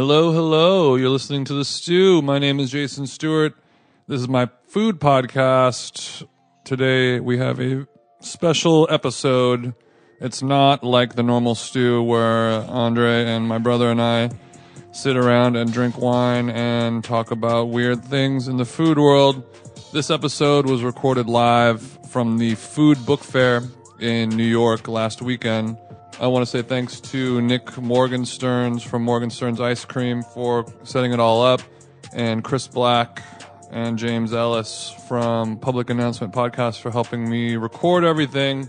Hello, hello. You're listening to The Stew. My name is Jason Stewart. This is my food podcast. Today we have a special episode. It's not like the normal stew where Andre and my brother and I sit around and drink wine and talk about weird things in the food world. This episode was recorded live from the Food Book Fair in New York last weekend. I want to say thanks to Nick Morgensterns from Morgenstern's Ice Cream for setting it all up, and Chris Black and James Ellis from Public Announcement Podcast for helping me record everything.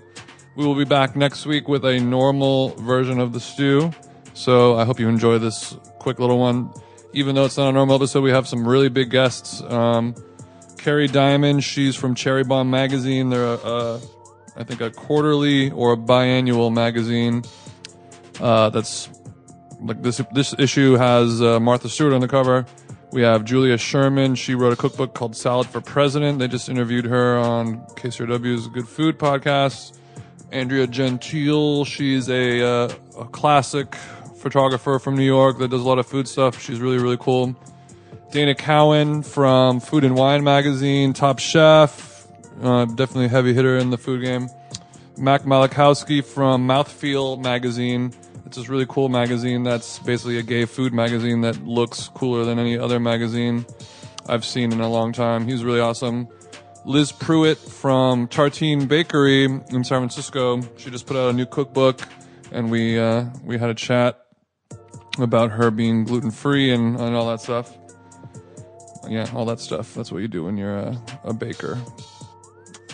We will be back next week with a normal version of the stew. So I hope you enjoy this quick little one. Even though it's not a normal episode, we have some really big guests. Um, Kerry Diamond, she's from Cherry Bombe Magazine. They're a, a I think a quarterly or a biannual magazine. Uh, that's like this. This issue has uh, Martha Stewart on the cover. We have Julia Sherman. She wrote a cookbook called Salad for President. They just interviewed her on KCRW's Good Food podcast. Andrea Gentl. She's a, uh, a classic photographer from New York that does a lot of food stuff. She's really really cool. Dana Cowin from Food and Wine magazine, Top Chef. Uh, definitely a heavy hitter in the food game. Mac Malikowski from Mouthfeel magazine. It's this really cool magazine that's basically a gay food magazine that looks cooler than any other magazine I've seen in a long time. He's really awesome. Liz Prueitt from Tartine Bakery in San Francisco. She just put out a new cookbook, and we uh, we had a chat about her being gluten free and, and all that stuff. Yeah, all that stuff. That's what you do when you're a, a baker.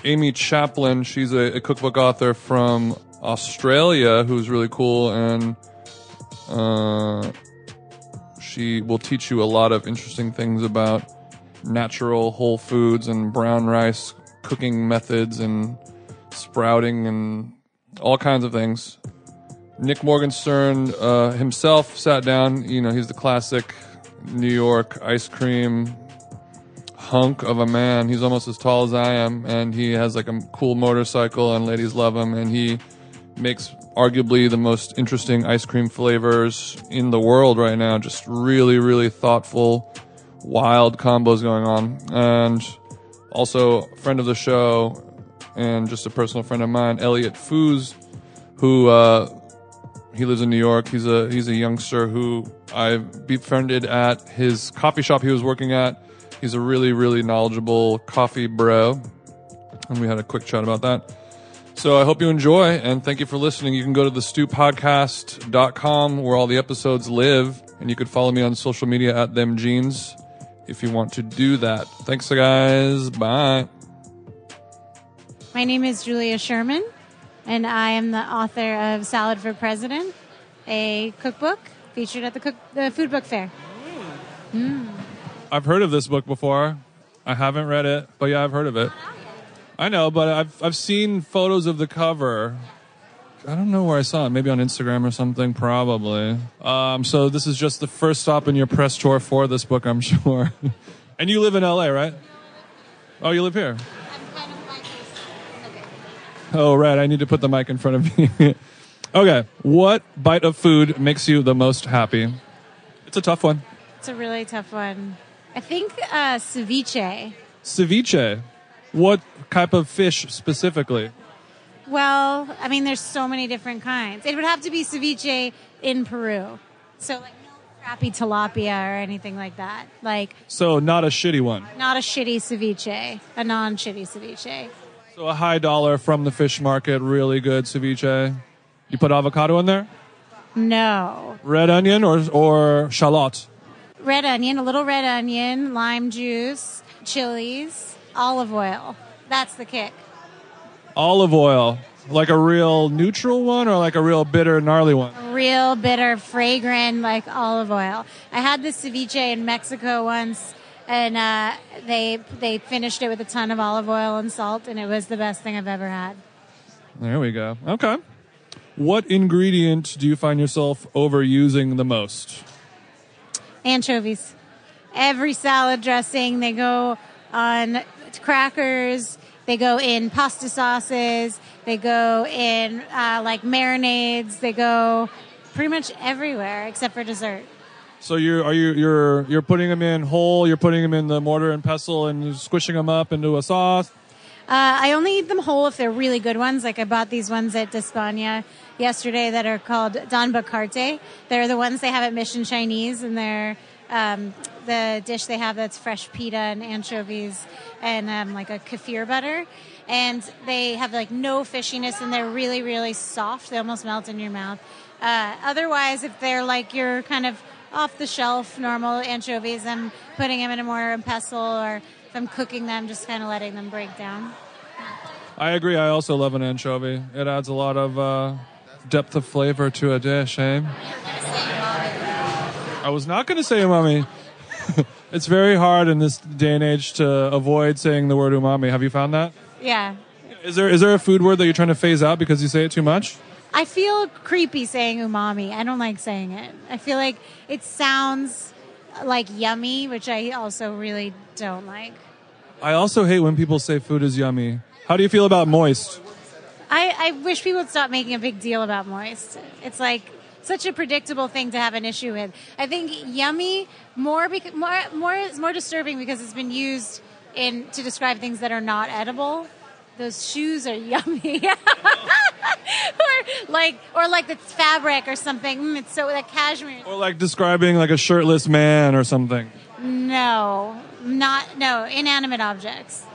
Amy Chaplin. She's a, a, cookbook author from Australia who's really cool, and uh, she will teach you a lot of interesting things about natural whole foods and brown rice cooking methods and sprouting and all kinds of things. Nick Morgenstern uh, himself sat down. You know, he's the classic New York ice cream hunk of a man. He's almost as tall as I am, and he has like a cool motorcycle, and ladies love him. And he makes arguably the most interesting ice cream flavors in the world right now. Just really, really thoughtful, wild combos going on. And also, friend of the show and just a personal friend of mine, Elliot Foos, who uh, he lives in New York. He's a he's a youngster who I befriended at his coffee shop he was working at He's a really, really knowledgeable coffee bro. And we had a quick chat about that. So I hope you enjoy and thank you for listening. You can go to the stewpodcast.com where all the episodes live and you could follow me on social media at them jeans if you want to do that. Thanks guys. Bye. My name is Julia Sherman and I am the author of Salad for President, a cookbook featured at the, cook, the Food Book Fair. Mm. I've heard of this book before. I haven't read it, but yeah, I've heard of it. I know, but I've I've seen photos of the cover. I don't know where I saw it. Maybe on Instagram or something, probably. Um, so this is just the first stop in your press tour for this book, I'm sure. and you live in LA, right? Oh, you live here. Oh, right. I need to put the mic in front of me. okay. What bite of food makes you the most happy? It's a tough one. It's a really tough one. I think uh, ceviche. Ceviche. What type of fish specifically? Well, I mean, there's so many different kinds. It would have to be ceviche in Peru. So, like, no crappy tilapia or anything like that. Like, so not a shitty one. Not a shitty ceviche. A non-shitty ceviche. So a high dollar from the fish market, really good ceviche. You put avocado in there? No. Red onion or or shallot? Red onion, a little red onion, lime juice, chilies, olive oil. That's the kick. Olive oil. Like a real neutral one or like a real bitter, gnarly one? Real bitter, fragrant, like olive oil. I had this ceviche in Mexico once and uh, they they finished it with a ton of olive oil and salt, and it was the best thing I've ever had. There we go. Okay. What ingredient do you find yourself overusing the most? Anchovies. Every salad dressing, they go on crackers, they go in pasta sauces, they go in uh, like marinades, they go pretty much everywhere except for dessert. So you are you you're you're putting them in whole. You're putting them in the mortar and pestle and squishing them up into a sauce. Uh, I only eat them whole if they're really good ones. Like I bought these ones at Despaña yesterday that are called Don Bocarte. They're the ones they have at Mission Chinese, and they're um, the dish they have that's fresh pita and anchovies and um, like a kefir butter. And they have like no fishiness, and they're really, really soft. They almost melt in your mouth. Uh, otherwise, if they're like your kind of off the shelf normal anchovies, I'm putting them in a mortar and pestle, or if I'm cooking them, just kind of letting them break down. I agree. I also love an anchovy. It adds a lot of uh, depth of flavor to a dish, eh? I was not going to say umami. it's very hard in this day and age to avoid saying the word umami. Have you found that? Yeah. Is there is there a food word that you're trying to phase out because you say it too much? I feel creepy saying umami. I don't like saying it. I feel like it sounds like yummy, which I also really don't like. I also hate when people say food is yummy. How do you feel about moist? I, I wish people would stop making a big deal about moist. It's like such a predictable thing to have an issue with. I think yummy more bec- more more is more disturbing because it's been used in to describe things that are not edible. Those shoes are yummy. or like or like the fabric or something. Mm, it's so that cashmere. Or like describing like a shirtless man or something. No, not no inanimate objects.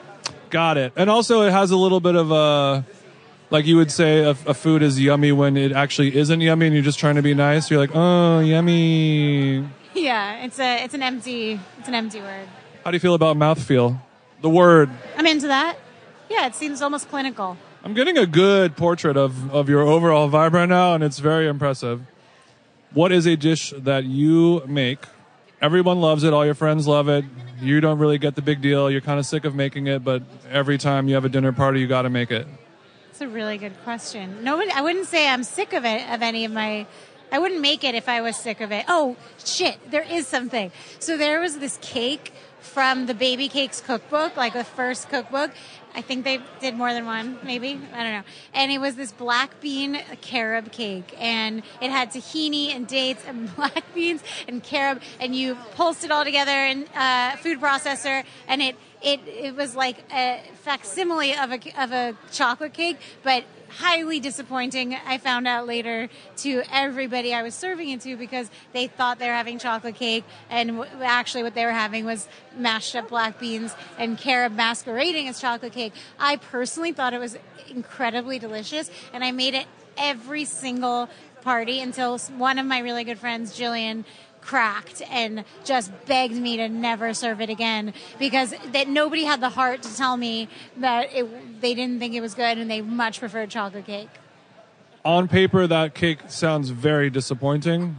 Got it. And also, it has a little bit of a, like you would say, a, a, food is yummy when it actually isn't yummy, and you're just trying to be nice. You're like, oh, yummy. Yeah, it's a, it's an empty, it's an empty word. How do you feel about mouthfeel? The word. I'm into that. Yeah, it seems almost clinical. I'm getting a good portrait of, of your overall vibe right now, and it's very impressive. What is a dish that you make? Everyone loves it. All your friends love it you don't really get the big deal. You're kind of sick of making it, but every time you have a dinner party, you got to make it. It's a really good question. Nobody, I wouldn't say I'm sick of it, of any of my. I wouldn't make it if I was sick of it. Oh, shit, there is something. So there was this cake from the Baby Cakes cookbook, like the first cookbook. I think they did more than one, maybe. I don't know. And it was this black bean carob cake, and it had tahini and dates and black beans and carob, and you pulsed it all together in a uh, food processor, and it it it was like a facsimile of a of a chocolate cake, but highly disappointing. I found out later to everybody I was serving it to because they thought they were having chocolate cake, and w- actually what they were having was mashed up black beans and carob masquerading as chocolate cake. I personally thought it was incredibly delicious, and I made it every single party until one of my really good friends, Jillian, cracked and just begged me to never serve it again because that nobody had the heart to tell me that it, they didn't think it was good and they much preferred chocolate cake. On paper, that cake sounds very disappointing.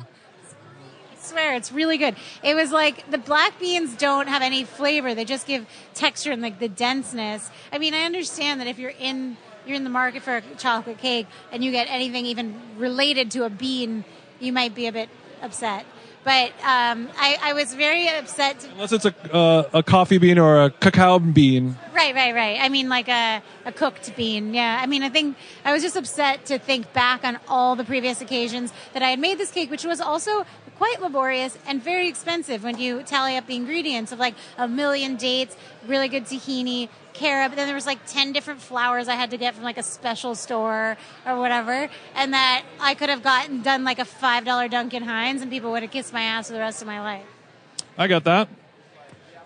I swear it's really good. It was like the black beans don't have any flavor; they just give texture and like the denseness. I mean, I understand that if you're in you're in the market for a chocolate cake and you get anything even related to a bean, you might be a bit upset. But um, I, I, was very upset. To- Unless it's a, uh, a coffee bean or a cacao bean. Right, right, right. I mean, like a, a cooked bean. Yeah. I mean, I think I was just upset to think back on all the previous occasions that I had made this cake, which was also quite laborious and very expensive when you tally up the ingredients of like a million dates, really good tahini, carob. Then there was like 10 different flowers I had to get from like a special store or whatever. And that I could have gotten done like a $5 Duncan Hines and people would have kissed my ass for the rest of my life. I got that.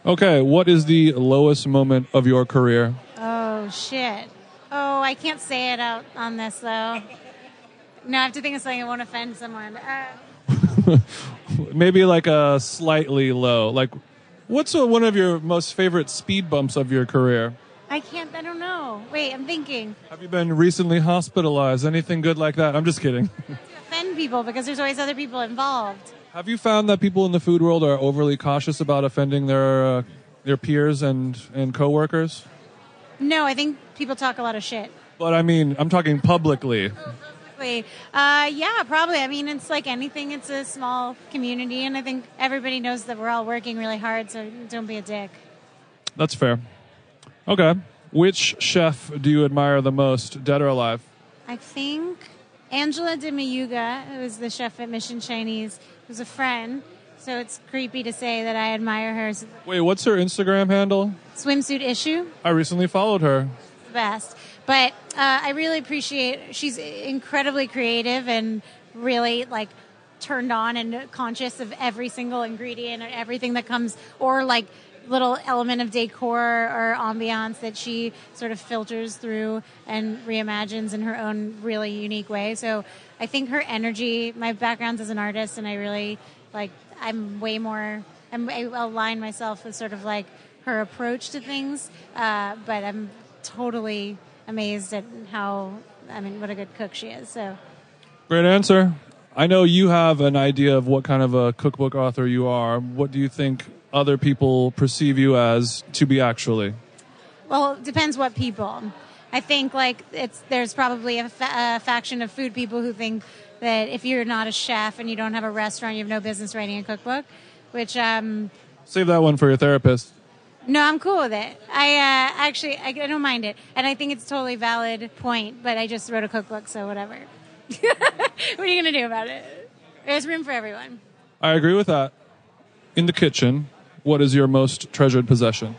Okay, what is the lowest moment of your career? Oh, shit. Oh, I can't say it out on this though. No, I have to think of something that won't offend someone. Uh, Maybe like a slightly low. Like, what's a, one of your most favorite speed bumps of your career? I can't. I don't know. Wait, I'm thinking. Have you been recently hospitalized? Anything good like that? I'm just kidding. to offend people because there's always other people involved. Have you found that people in the food world are overly cautious about offending their uh, their peers and and coworkers? No, I think people talk a lot of shit. But I mean, I'm talking publicly. Publicly, uh, yeah, probably. I mean, it's like anything. It's a small community, and I think everybody knows that we're all working really hard. So don't be a dick. That's fair. Okay. Which chef do you admire the most, dead or alive? I think Angela Dimayuga, who was the chef at Mission Chinese, was a friend. so it's creepy to say that I admire her. Wait, what's her Instagram handle? Swimsuit issue, I recently followed her. the best. But uh, I really appreciate. She's incredibly creative and really like turned on and conscious of every single ingredient and everything that comes, or like little element of decor or ambiance that she sort of filters through and reimagines in her own really unique way. So I think her energy, my background's as an artist, and I really like, I'm way more, I'm, I align myself with sort of like her approach to things, uh, but I'm totally amazed at how, I mean, what a good cook she is. So Great answer. I know you have an idea of what kind of a cookbook author you are. What do you think other people perceive you as to be actually? Well, it depends what people. I think like it's there's probably a, fa- a faction of food people who think that if you're not a chef and you don't have a restaurant, you have no business writing a cookbook. Which um, Save that one for your therapist. No, I'm cool with it. I uh, actually I, I don't mind it, and I think it's a totally valid point. But I just wrote a cookbook, so whatever. what are you gonna do about it? There's room for everyone. I agree with that. In the kitchen, what is your most treasured possession?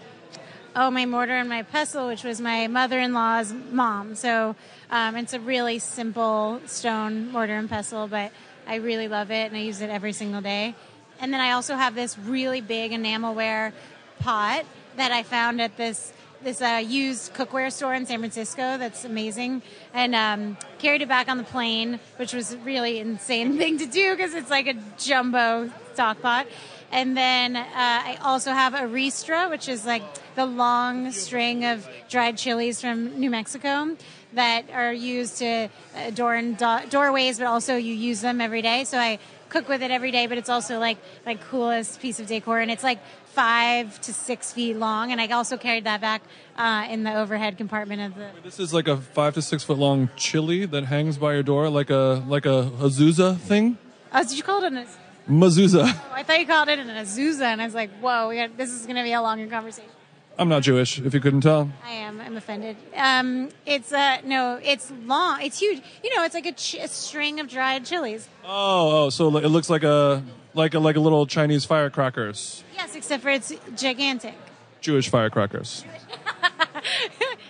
Oh, my mortar and my pestle, which was my mother-in-law's mom. So um, it's a really simple stone mortar and pestle, but I really love it and I use it every single day. And then I also have this really big enamelware pot that I found at this this uh, used cookware store in San Francisco. That's amazing, and um, carried it back on the plane, which was really insane thing to do because it's like a jumbo stock pot. And then uh, I also have a ristra, which is like the long string of dried chilies from New Mexico that are used to adorn do- doorways, but also you use them every day. So I cook with it every day, but it's also like my coolest piece of decor, and it's like five to six feet long. And I also carried that back uh, in the overhead compartment of the. This is like a five to six foot long chili that hangs by your door, like a like a Azusa thing. Oh, did you call it an? Mazuza. Oh, I thought you called it an Azusa, and I was like, "Whoa, we got, this is going to be a longer conversation." I'm not Jewish, if you couldn't tell. I am. I'm offended. Um, it's uh no, it's long. It's huge. You know, it's like a, ch- a string of dried chilies. Oh, oh, so it looks like a like a like a little Chinese firecrackers, Yes, except for it's gigantic. Jewish firecrackers.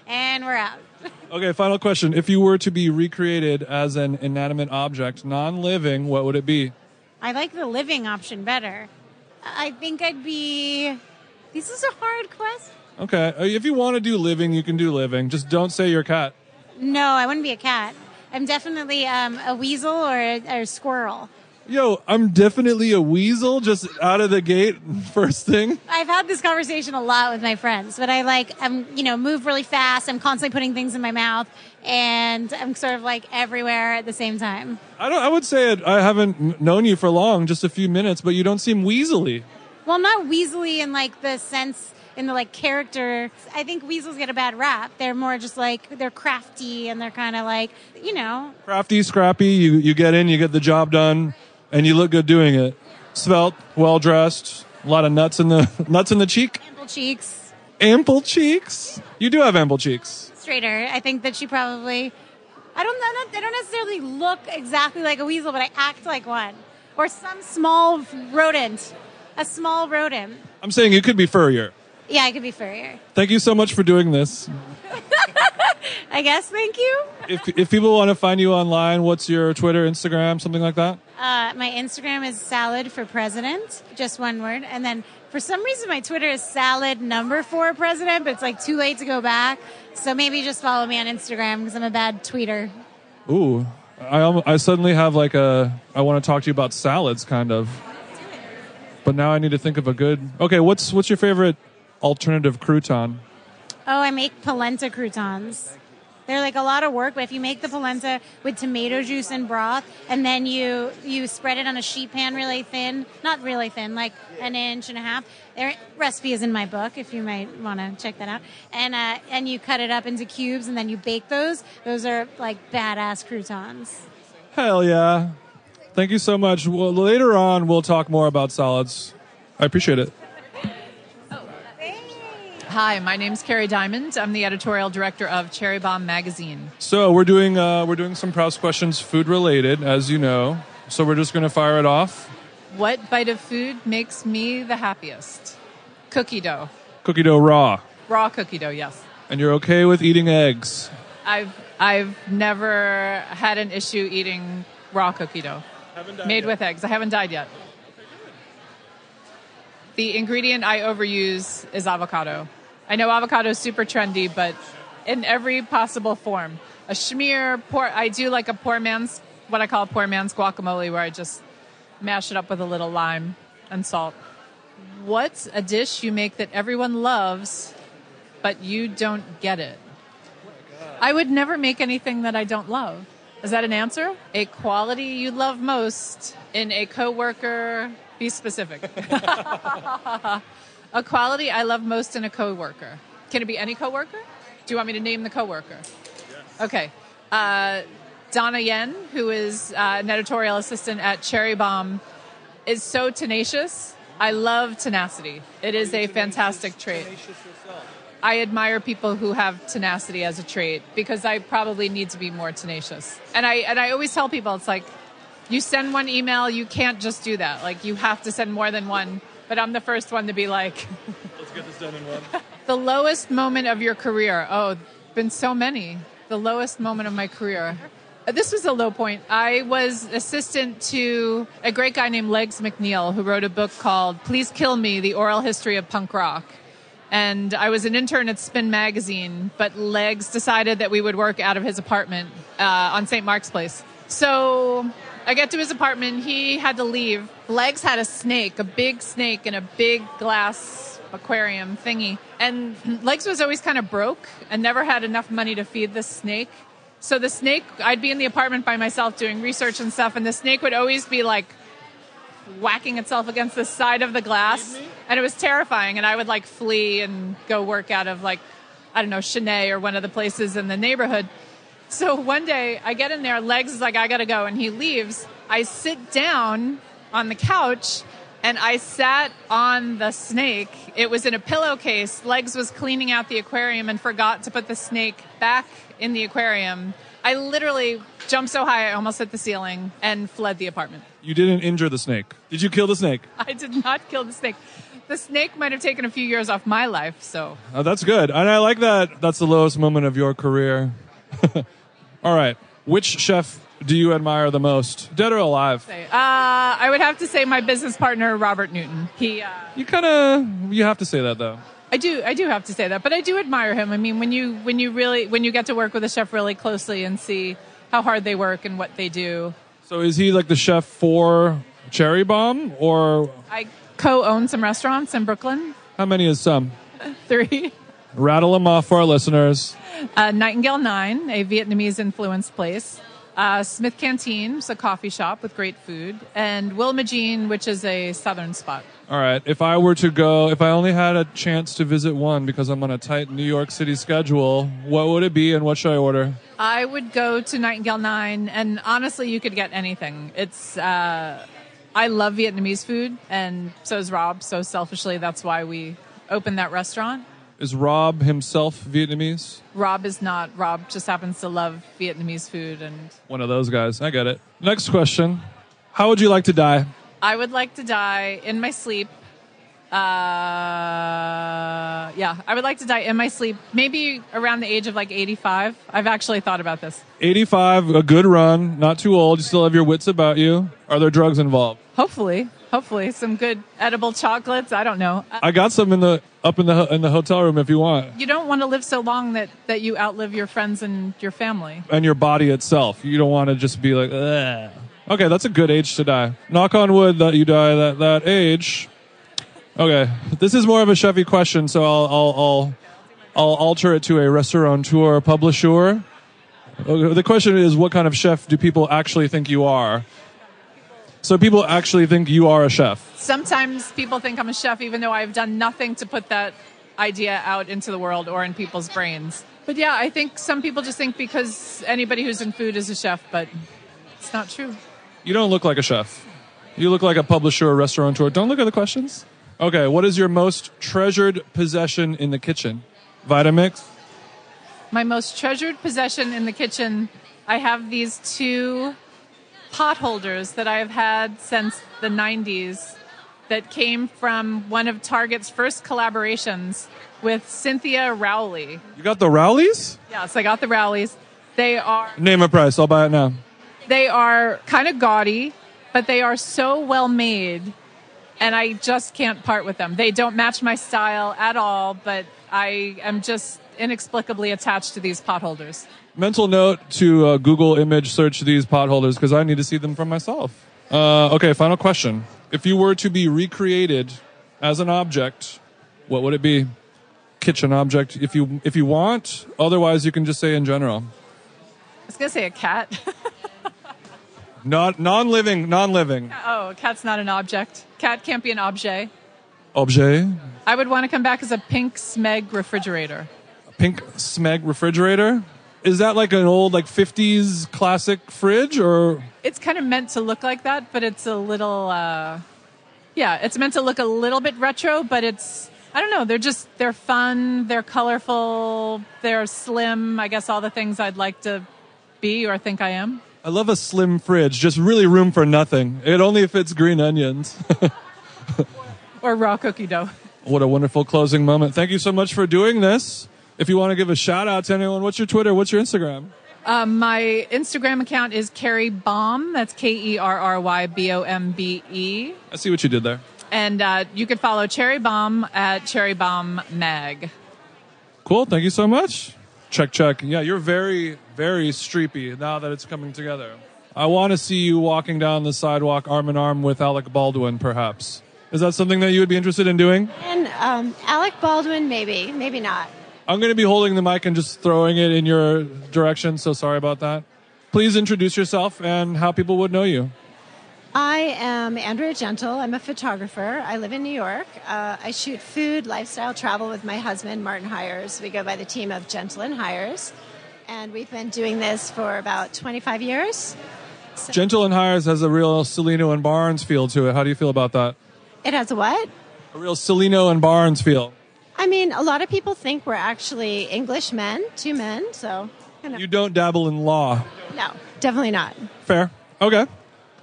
And we're out. Okay, final question. If you were to be recreated as an inanimate object, non-living, what would it be? I like the living option better. I think I'd be. This is a hard question. Okay, uh, if you want to do living, you can do living. Just don't say you're a cat. No, I wouldn't be a cat. I'm definitely um, a weasel or a, or a squirrel. Yo, I'm definitely a weasel just out of the gate, first thing. I've had this conversation a lot with my friends, but I like I'm you know move really fast. I'm constantly putting things in my mouth, and I'm sort of like everywhere at the same time. I don't. I would say it, I haven't known you for long, just a few minutes, but you don't seem weaselly. Well, not weaselly in like the sense in the like character. I think weasels get a bad rap. They're more just like they're crafty and they're kind of like you know Crafty, scrappy. You you get in, you get the job done, and you look good doing it. Svelte, well dressed, a lot of nuts in the nuts in the cheek, ample cheeks, ample cheeks. You do have ample cheeks. straighter. I think that she probably. I don't know. I don't necessarily look exactly like a weasel, but I act like one, or some small rodent, a small rodent. I'm saying you could be furrier. Yeah, I could be furrier. Thank you so much for doing this. I guess. Thank you. If if people want to find you online, what's your Twitter, Instagram, something like that? Uh, my Instagram is salad for president, just one word. And then for some reason, my Twitter is salad number four president, but it's like too late to go back. So maybe just follow me on Instagram because I'm a bad tweeter. Ooh, I I suddenly have like a I want to talk to you about salads, kind of. But now I need to think of a good. Okay, what's what's your favorite alternative crouton? Oh, I make polenta croutons. They're like a lot of work, but if you make the polenta with tomato juice and broth, and then you you spread it on a sheet pan really thin, not really thin, like an inch and a half. Their recipe is in my book, if you might want to check that out. And uh, and you cut it up into cubes, and then you bake those. Those are like badass croutons. Hell yeah! Thank you so much. Well, later on we'll talk more about salads. I appreciate it. Hi, my name's Kerry Diamond. I'm the editorial director of Cherry Bombe Magazine. So we're doing uh, we're doing some Proust questions, food related, as you know. So we're just gonna fire it off. What bite of food makes me the happiest? Cookie dough. Cookie dough raw. Raw cookie dough, yes. And you're okay with eating eggs. I've I've never had an issue eating raw cookie dough made with eggs. I haven't died yet. The ingredient I overuse is avocado. I know avocado is super trendy, but in every possible form. A schmear, poor, I do like a poor man's, what I call a poor man's guacamole, where I just mash it up with a little lime and salt. What's a dish you make that everyone loves, but you don't get it? I would never make anything that I don't love. Is that an answer? A quality you love most in a coworker. Be specific. a quality I love most in a coworker. Can it be any coworker? Do you want me to name the coworker? Yes. Okay. Uh, Donna Yen, who is uh, an editorial assistant at Cherry Bombe, is so tenacious. I love tenacity. It is a fantastic trait. I admire people who have tenacity as a trait because I probably need to be more tenacious. And I and I always tell people it's like you send one email, you can't just do that. Like you have to send more than one. But I'm the first one to be like Let's get this done in one. the lowest moment of your career. Oh, been so many. The lowest moment of my career. Uh, This was a low point. I was assistant to a great guy named Legs McNeil who wrote a book called Please Kill Me The Oral History of Punk Rock. And I was an intern at Spin Magazine, but Legs decided that we would work out of his apartment uh, on St. Mark's Place. So I get to his apartment. He had to leave. Legs had a snake, a big snake in a big glass aquarium thingy. And Legs was always kind of broke and never had enough money to feed the snake. So the snake, I'd be in the apartment by myself doing research and stuff, and the snake would always be like whacking itself against the side of the glass. And it was terrifying. And I would like flee and go work out of like, I don't know, Chenet or one of the places in the neighborhood. So one day I get in there, Legs is like, I gotta go. And he leaves. I sit down on the couch and I sat on the snake. It was in a pillowcase. Legs was cleaning out the aquarium and forgot to put the snake back in the aquarium. I literally jumped so high I almost hit the ceiling and fled the apartment. You didn't injure the snake. Did you kill the snake? I did not kill the snake. The snake might have taken a few years off my life, so Oh, that's good. And I like that. That's the lowest moment of your career. All right. Which chef do you admire the most, dead or alive? uh, I would have to say my business partner Robert Newton. He, uh, You kind of you have to say that though. I do, I do have to say that, but I do admire him. I mean, when you when you really when you get to work with a chef really closely and see how hard they work and what they do. So is he like the chef for Cherry Bombe, or I co-own some restaurants in Brooklyn. how many is some? Three. Rattle them off for our listeners. Uh, Nightingale Nine, a Vietnamese influenced place. Uh, Smith Canteen, it's a coffee shop with great food, and Wilma Jean, which is a southern spot. All right. If I were to go, if I only had a chance to visit one because I'm on a tight New York City schedule, what would it be and what should I order? I would go to Nightingale Nine, and honestly, you could get anything. It's uh, I love Vietnamese food, and so is Rob. So selfishly, that's why we opened that restaurant. Is Rob himself Vietnamese? Rob is not. Rob just happens to love Vietnamese food, and One of those guys. I get it. Next question. How would you like to die? I would like to die in my sleep. Uh, yeah, I would like to die in my sleep, maybe around the age of like 85. I've actually thought about this. 85, a good run, not too old. You still have your wits about you. Are there drugs involved? Hopefully, hopefully, some good edible chocolates. I don't know. Uh, I got some in the up in the in the hotel room if you want. You don't want to live so long that, that you outlive your friends and your family. And your body itself. You don't want to just be like, Ugh. okay, that's a good age to die. Knock on wood that you die that that age. Okay, this is more of a Chevy question, so I'll I'll I'll, I'll alter it to a restaurateur publisher. Okay, the question is, what kind of chef do people actually think you are? So people actually think you are a chef. Sometimes people think I'm a chef, even though I've done nothing to put that idea out into the world or in people's brains. But yeah, I think some people just think because anybody who's in food is a chef, but it's not true. You don't look like a chef. You look like a publisher or restaurateur. Don't look at the questions. Okay, what is your most treasured possession in the kitchen? Vitamix? My most treasured possession in the kitchen, I have these two pot holders that I have had since the 90s that came from one of Target's first collaborations with Cynthia Rowley. You got the Rowleys? Yes, I got the Rowleys. They are Name a price. I'll buy it now. they are kind of gaudy, but they are so well made and I just can't part with them. They don't match my style at all, but I am just inexplicably attached to these pot holders. Mental note to uh, Google image search these potholders because I need to see them for myself. Uh, okay, final question. If you were to be recreated as an object, what would it be? Kitchen object, if you if you want. Otherwise, you can just say in general. I was going to say a cat. Not non-living, non-living oh, a cat's not an object. Cat can't be an objet. objet. I would want to come back as a pink Smeg refrigerator. A Pink Smeg refrigerator. Is that like an old like 50s classic fridge or It's kind of meant to look like that, but it's a little, uh, yeah, it's meant to look a little bit retro, but it's, I don't know, they're just, they're fun, they're colorful, they're slim, I guess all the things I'd like to be or think I am. I love a slim fridge, just really room for nothing. It only fits green onions. Or raw cookie dough. what a wonderful closing moment. Thank you so much for doing this. If you want to give a shout out to anyone, what's your Twitter? What's your Instagram? Um, my Instagram account is Kerry Bombe. That's K E R R Y B O M B E. I see what you did there. And uh, you can follow Cherry Bombe at Cherry Bombe Mag. Cool. Thank you so much. Check, check. Yeah, you're very, very streepy now that it's coming together. I want to see you walking down the sidewalk arm in arm with Alec Baldwin, perhaps. Is that something that you would be interested in doing? And um, Alec Baldwin, maybe, maybe not. I'm going to be holding the mic and just throwing it in your direction, so sorry about that. Please introduce yourself and how people would know you. I am Andrea Gentl. I'm a photographer. I live in New York. Uh, I shoot food, lifestyle, travel with my husband, Martin Hyers. We go by the team of Gentl and Hyers. And we've been doing this for about 25 years. Gentl and Hyers has a real Cellino and Barnes feel to it. How do you feel about that? It has a what? A real Cellino and Barnes feel. I mean, a lot of people think we're actually English men, two men, so you know, You don't dabble in law. no, definitely not. Fair. Okay.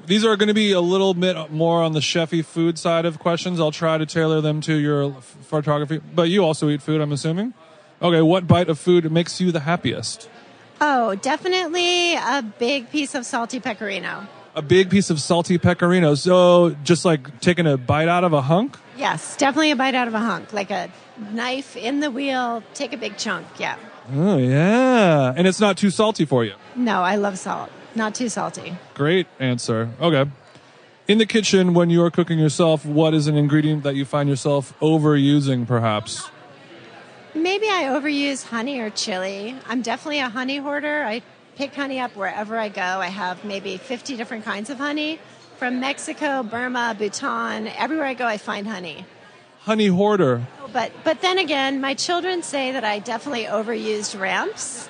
These are going to be a little bit more on the chefy food side of questions. I'll try to tailor them to your photography. But you also eat food, I'm assuming. Okay, what bite of food makes you the happiest? Oh, definitely a big piece of salty pecorino. A big piece of salty pecorino. So just like taking a bite out of a hunk? Yes, definitely a bite out of a hunk, like a knife in the wheel. Take a big chunk. Yeah. Oh, yeah. And it's not too salty for you. No, I love salt. Not too salty. Great answer. Okay. In the kitchen, when you are cooking yourself, what is an ingredient that you find yourself overusing, perhaps? Maybe I overuse honey or chili. I'm definitely a honey hoarder. I pick honey up wherever I go. I have maybe 50 different kinds of honey from Mexico, Burma, Bhutan. Everywhere I go, I find honey. Honey hoarder. But but then again, my children say that I definitely overused ramps.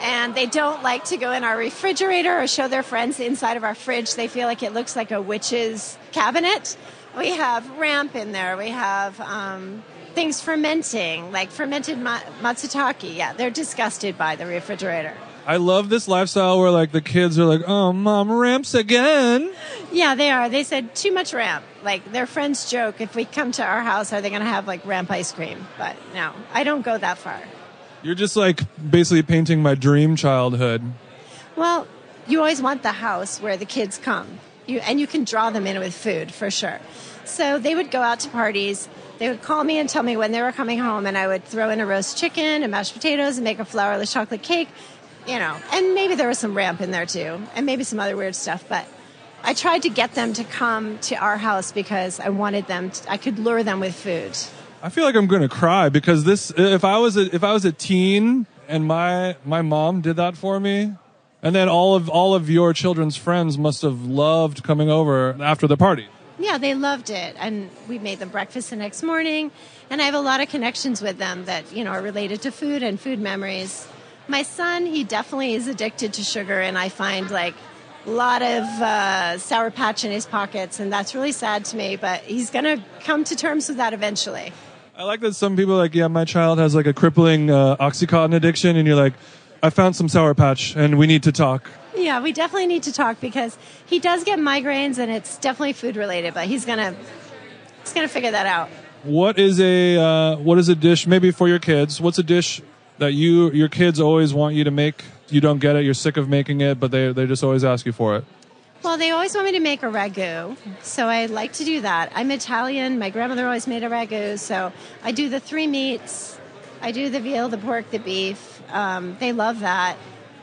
And they don't like to go in our refrigerator or show their friends the inside of our fridge. They feel like it looks like a witch's cabinet. We have ramp in there. We have um, things fermenting, like fermented ma- matsutake. Yeah, they're disgusted by the refrigerator. I love this lifestyle where like the kids are like, "Oh, mom, ramps again." Yeah, they are. They said too much ramp. Like their friends joke, if we come to our house, are they going to have like ramp ice cream? But no, I don't go that far. You're just like basically painting my dream childhood. Well, you always want the house where the kids come, you, and you can draw them in with food for sure. So they would go out to parties. They would call me and tell me when they were coming home, and I would throw in a roast chicken and mashed potatoes and make a flourless chocolate cake, you know. And maybe there was some ramp in there too, and maybe some other weird stuff. But I tried to get them to come to our house because I wanted them. To, I could lure them with food. I feel like I'm going to cry because this if I was a, if I was a teen and my my mom did that for me and then all of all of your children's friends must have loved coming over after the party. Yeah, they loved it, and we made them breakfast the next morning. And I have a lot of connections with them that you know are related to food and food memories. My son, he definitely is addicted to sugar, and I find like a lot of uh, sour patch in his pockets, and that's really sad to me. But he's gonna come to terms with that eventually. I like that some people are like, yeah, my child has like a crippling uh, OxyContin addiction, and you're like, I found some Sour Patch, and we need to talk. Yeah, we definitely need to talk because he does get migraines and it's definitely food related, but he's gonna he's gonna figure that out. What is a uh, what is a dish maybe for your kids? What's a dish that you your kids always want you to make? You don't get it. You're sick of making it, but they they just always ask you for it. Well, they always want me to make a ragu, so I like to do that. I'm Italian. My grandmother always made a ragu, so I do the three meats. I do the veal, the pork, the beef. Um, they love that.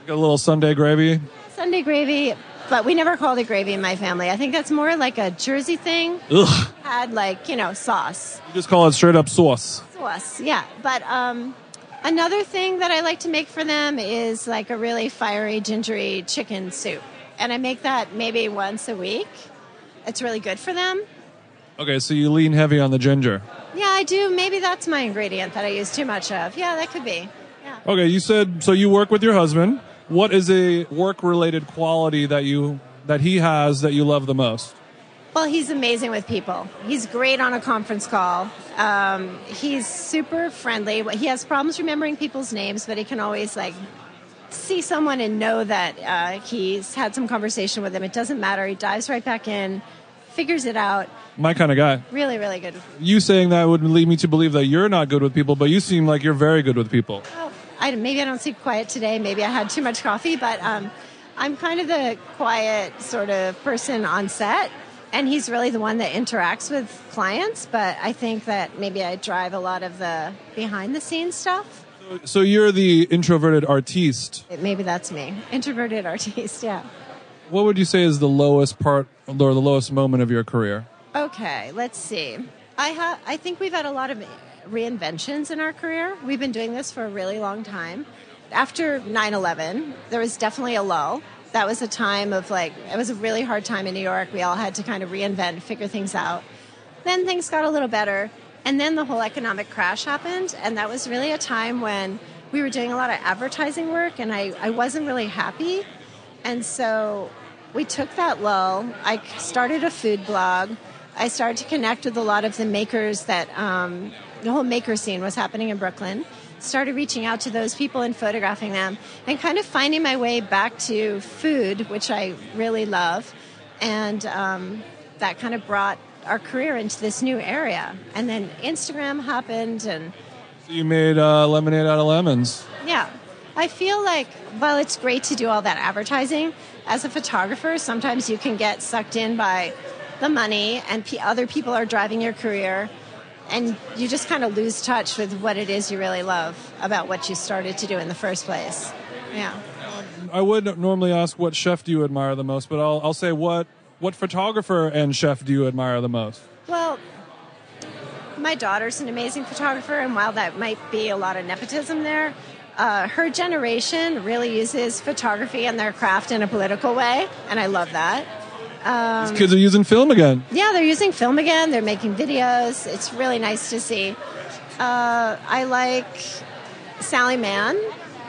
Got a little Sunday gravy. Sunday gravy, but we never called it gravy in my family. I think that's more like a Jersey thing. Ugh. Had like you know sauce, You just call it straight up sauce. sauce, yeah. But um, another thing that I like to make for them is like a really fiery, gingery chicken soup, and I make that maybe once a week. It's really good for them. Okay, so you lean heavy on the ginger. Yeah, I do. Maybe that's my ingredient that I use too much of. Yeah, that could be. Yeah. Okay, you said so you work with your husband. What is a work related quality that you that he has that you love the most? Well, he's amazing with people. He's great on a conference call. Um, he's super friendly. He has problems remembering people's names, but he can always like see someone and know that uh, he's had some conversation with them. It doesn't matter. He dives right back in, figures it out. My kind of guy. Really, really good. You saying that would lead me to believe that you're not good with people, but you seem like you're very good with people. Oh, I, maybe I don't sleep quiet today. Maybe I had too much coffee, but um, I'm kind of the quiet sort of person on set. And he's really the one that interacts with clients, but I think that maybe I drive a lot of the behind the scenes stuff. So you're the introverted artiste. Maybe that's me. Introverted artiste, yeah. What would you say is the lowest part or the lowest moment of your career? Okay, let's see. I ha- I think we've had a lot of reinventions in our career. We've been doing this for a really long time. After 9/11, there was definitely a lull. That was a time of like it was a really hard time in New York. We all had to kind of reinvent, figure things out. Then things got a little better, and then the whole economic crash happened, and that was really a time when we were doing a lot of advertising work and I, I wasn't really happy. And so we took that lull. I started a food blog. I started to connect with a lot of the makers that um, the whole maker scene was happening in Brooklyn. Started reaching out to those people and photographing them, and kind of finding my way back to food, which I really love, and um, that kind of brought our career into this new area. And then Instagram happened, and So you made uh, lemonade out of lemons. yeah. I feel like, while it's great to do all that advertising. As a photographer, sometimes you can get sucked in by the money, and p- other people are driving your career, and you just kind of lose touch with what it is you really love about what you started to do in the first place. Yeah. I would normally ask what chef do you admire the most, but I'll, I'll say what what photographer and chef do you admire the most? Well, my daughter's an amazing photographer, and while that might be a lot of nepotism there, uh, her generation really uses photography and their craft in a political way, and I love that. These kids are using film again. Yeah, they're using film again. They're making videos. It's really nice to see. Uh, I like Sally Mann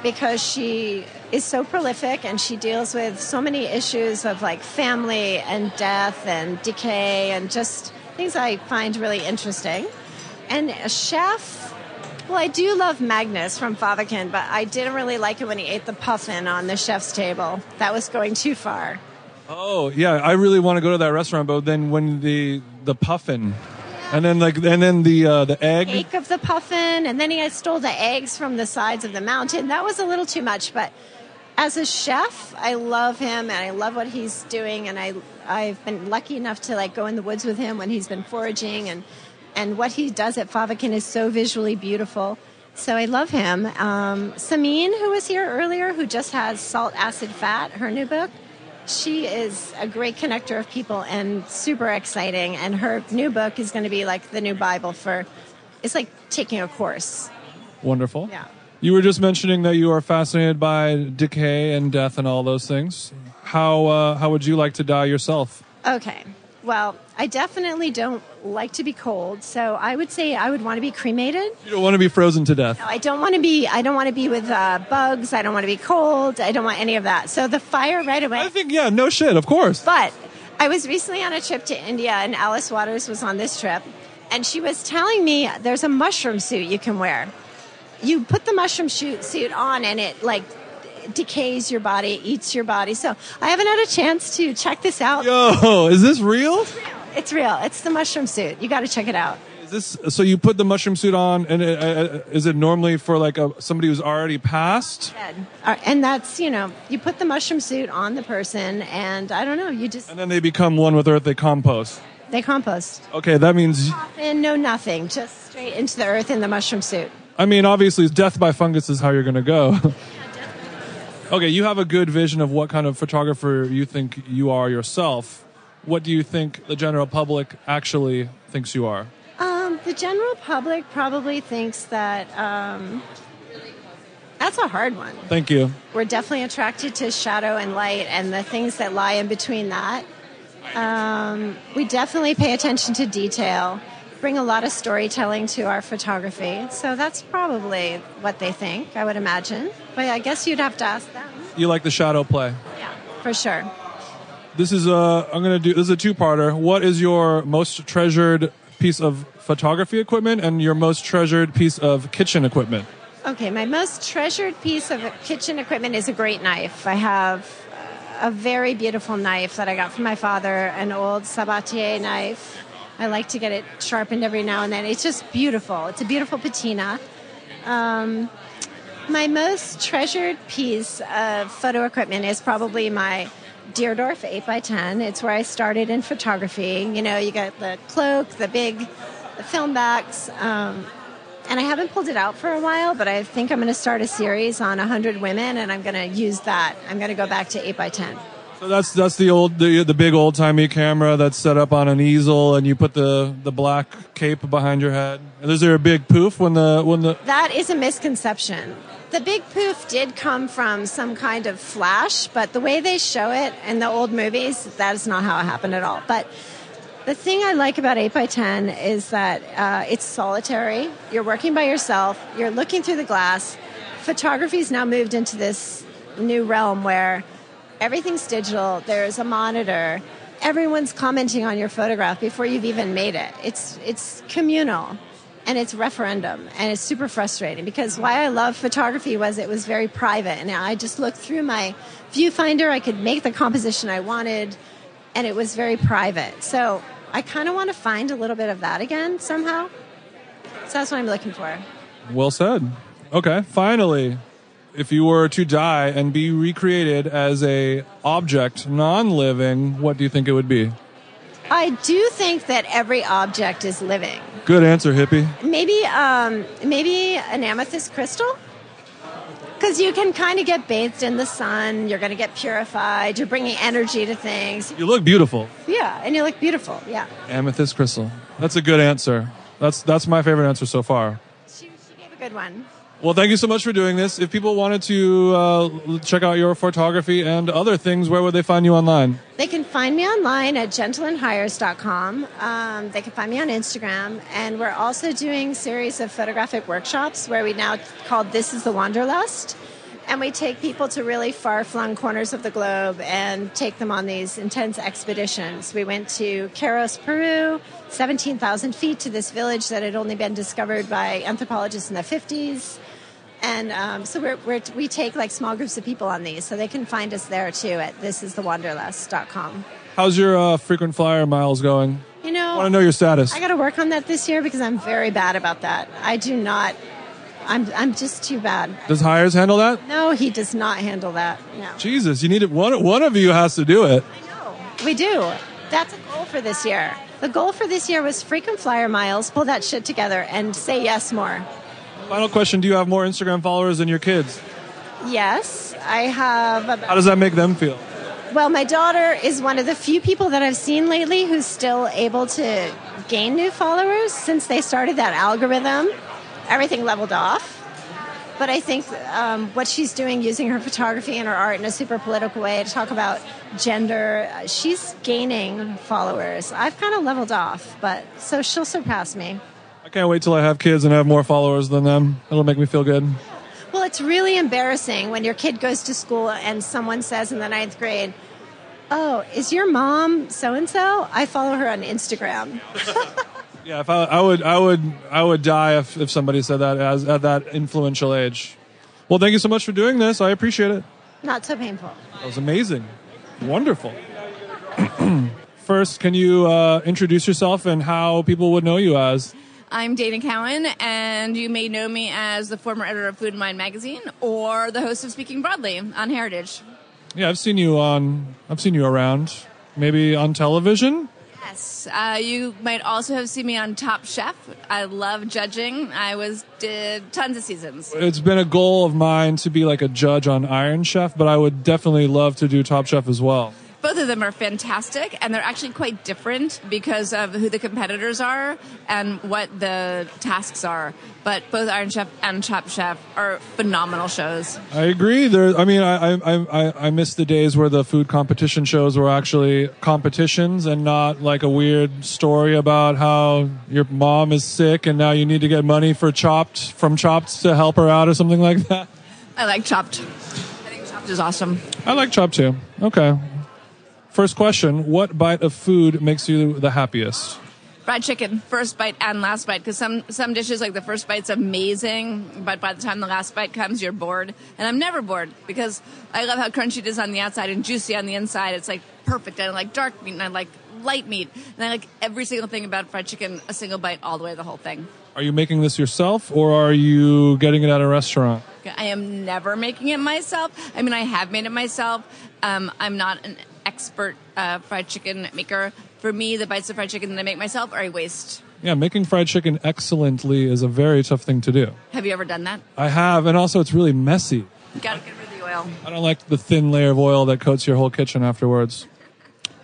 because she is so prolific and she deals with so many issues of like family and death and decay and just things I find really interesting. And a chef, well, I do love Magnus from Fäviken, but I didn't really like it when he ate the puffin on the chef's table. That was going too far. Oh yeah, I really want to go to that restaurant, but then when the the puffin, and then like and then the uh, the egg. cake of the puffin, and then he stole the eggs from the sides of the mountain. That was a little too much, but as a chef, I love him and I love what he's doing, and I I've been lucky enough to like go in the woods with him when he's been foraging, and and what he does at Fäviken is so visually beautiful. So I love him. Um, Samin, who was here earlier, who just has Salt, Acid, Fat, her new book. She is a great connector of people and super exciting. And her new book is going to be like the new Bible for. It's like taking a course. Wonderful. Yeah. You were just mentioning that you are fascinated by decay and death and all those things. How uh, how would you like to die yourself? Okay. Well, I definitely don't like to be cold, so I would say I would want to be cremated. You don't want to be frozen to death. I don't want to be. I don't want to be with uh, bugs. I don't want to be cold. I don't want any of that. So the fire right away. I think yeah, no shit, of course. But I was recently on a trip to India, and Alice Waters was on this trip, and she was telling me there's a mushroom suit you can wear. You put the mushroom suit suit on, and it like decays your body, eats your body. So I haven't had a chance to check this out. Yo, is this real? It's real. It's the mushroom suit. You got to check it out. Is this so? You put the mushroom suit on, and it, uh, is it normally for like a somebody who's already passed? Uh, And that's, you know, you put the mushroom suit on the person, and I don't know, you just, And then they become one with earth. They compost. they compost. Okay, that means. And no nothing, just straight into the earth in the mushroom suit. I mean, obviously, death by fungus is how you're going to go. okay, you have a good vision of what kind of photographer you think you are yourself. What do you think the general public actually thinks you are? Um, the general public probably thinks that um, that's a hard one. Thank you. We're definitely attracted to shadow and light and the things that lie in between that. Um, we definitely pay attention to detail, bring a lot of storytelling to our photography. So that's probably what they think, I would imagine. But I guess you'd have to ask them. You like the shadow play. Yeah, for sure. This is a. I'm gonna do. This is a two-parter. What is your most treasured piece of photography equipment and your most treasured piece of kitchen equipment? Okay, my most treasured piece of kitchen equipment is a great knife. I have a very beautiful knife that I got from my father, an old Sabatier knife. I like to get it sharpened every now and then. It's just beautiful. It's a beautiful patina. Um, my most treasured piece of photo equipment is probably my Deardorff 8x10. It's where I started in photography. You know, you got the cloak, the big the film backs. Um, and I haven't pulled it out for a while, but I think I'm going to start a series on 100 women, and I'm going to use that. I'm going to go back to 8x10. So that's that's the old the, the big old timey camera that's set up on an easel, and you put the the black cape behind your head. And is there a big poof when the when the That is a misconception. The big poof did come from some kind of flash, but the way they show it in the old movies, that is not how it happened at all. But the thing I like about 8x10 is that uh, it's solitary. You're working by yourself, you're looking through the glass. Photography's now moved into this new realm where everything's digital, there's a monitor, everyone's commenting on your photograph before you've even made it. It's, it's communal and it's referendum and it's super frustrating because why I love photography was it was very private and I just looked through my viewfinder I could make the composition I wanted and it was very private. So I kind of want to find a little bit of that again somehow. So that's what I'm looking for. Well said. Okay, finally, if you were to die and be recreated as a object, non-living, what do you think it would be? I do think that every object is living Good answer, hippie. maybe um, maybe an amethyst crystal because you can kind of get bathed in the sun you're going to get purified you're bringing energy to things You look beautiful. yeah and you look beautiful yeah Amethyst crystal. That's a good answer. That's that's my favorite answer so far. she, she gave a good one Well, thank you so much for doing this. If people wanted to uh, check out your photography and other things, where would they find you online? they can find me online at gentlandhyers.com um, they can find me on instagram and we're also doing series of photographic workshops where we now call this is the wanderlust and we take people to really far-flung corners of the globe and take them on these intense expeditions. We went to Q'eros, Peru, 17,000 feet to this village that had only been discovered by anthropologists in the 50s. And um, so we're, we're, we take like small groups of people on these, so they can find us there too at thisisthewanderlust.com. How's your uh, frequent flyer miles going? You know, I want to know your status. I got to work on that this year because I'm very bad about that. I do not. I'm I'm just too bad. Does Hyers handle that? No, he does not handle that. No. Jesus, you need it. One one of you has to do it. No, we do. That's a goal for this year. The goal for this year was frequent flyer miles, pull that shit together, and say yes more. Final question: Do you have more Instagram followers than your kids? Yes, I have. How does that make them feel? well, my daughter is one of the few people that I've seen lately who's still able to gain new followers since they started that algorithm. Everything leveled off. But I think um, what she's doing using her photography and her art in a super political way to talk about gender, uh, she's gaining followers. I've kind of leveled off, but so she'll surpass me. I can't wait till I have kids and have more followers than them. It'll make me feel good. Well, it's really embarrassing when your kid goes to school and someone says in the ninth grade, Oh, is your mom so and so? I follow her on Instagram. Yeah, if I, I would, I would, I would die if, if somebody said that as at that influential age. Well, thank you so much for doing this. I appreciate it. Not so painful. That was amazing. Wonderful. First, can you uh, introduce yourself and how people would know you as? I'm Dana Cowin, and you may know me as the former editor of Food and Wine magazine or the host of Speaking Broadly on Heritage. Yeah, I've seen you on. I've seen you around. Maybe on television. Yes, uh, you might also have seen me on Top Chef. I love judging. I was did tons of seasons. It's been a goal of mine to be like a judge on Iron Chef, but I would definitely love to do Top Chef as well. Both of them are fantastic, and they're actually quite different because of who the competitors are and what the tasks are. But both Iron Chef and Top Chef are phenomenal shows. I agree. There. I mean, I, I I I miss the days where the food competition shows were actually competitions and not like a weird story about how your mom is sick and now you need to get money for Chopped from Chopped to help her out or something like that. I like Chopped. I think Chopped is awesome. I like Chopped too. Okay. First question: What bite of food makes you the happiest? Fried chicken, first bite and last bite, because some some dishes like the first bite's amazing, but by the time the last bite comes, you're bored. And I'm never bored because I love how crunchy it is on the outside and juicy on the inside. It's like perfect. And I like dark meat and I like light meat, and I like every single thing about fried chicken. A single bite, all the way the whole thing. Are you making this yourself or are you getting it at a restaurant? I am never making it myself. I mean, I have made it myself. Um, I'm not an expert uh, fried chicken maker. For me, the bites of fried chicken that I make myself are a waste. Yeah, making fried chicken excellently is a very tough thing to do. Have you ever done that? I have, and also it's really messy. You gotta get rid of the oil. I don't like the thin layer of oil that coats your whole kitchen afterwards.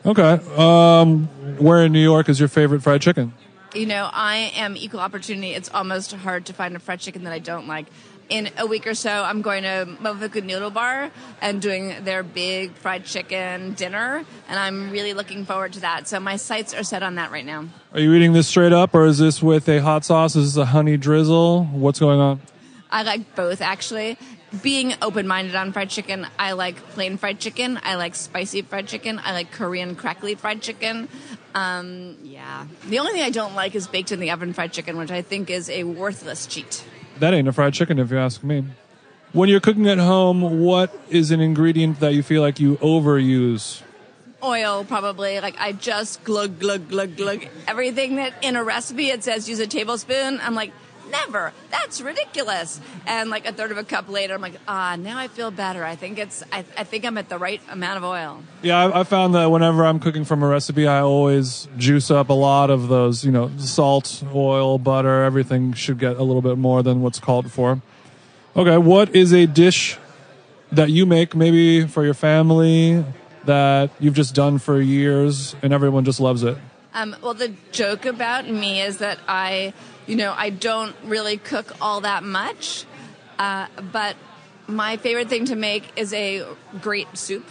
Okay. Um, where in New York is your favorite fried chicken? You know, I am equal opportunity. It's almost hard to find a fried chicken that I don't like. In a week or so, I'm going to Momofuku Noodle Bar and doing their big fried chicken dinner, and I'm really looking forward to that. So my sights are set on that right now. Are you eating this straight up, or is this with a hot sauce? Is this a honey drizzle? What's going on? I like both actually. Being open minded on fried chicken, I like plain fried chicken. I like spicy fried chicken. I like Korean crackly fried chicken. Um, yeah. The only thing I don't like is baked in the oven fried chicken, which I think is a worthless cheat. That ain't a fried chicken, if you ask me. When you're cooking at home, what is an ingredient that you feel like you overuse? Oil, probably. Like I just glug, glug, glug, glug. Everything that in a recipe it says use a tablespoon. I'm like, never. That's ridiculous. And like a third of a cup later, I'm like, ah, now I feel better. I think it's, I, I think I'm at the right amount of oil. Yeah, I, I found that whenever I'm cooking from a recipe, I always juice up a lot of those. You know, salt, oil, butter, everything should get a little bit more than what's called for. Okay, what is a dish that you make maybe for your family that you've just done for years and everyone just loves it? Um, well, the joke about me is that I, you know, I don't really cook all that much, uh, but my favorite thing to make is a great soup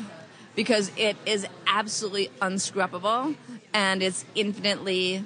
because it is absolutely unscrapable and it's infinitely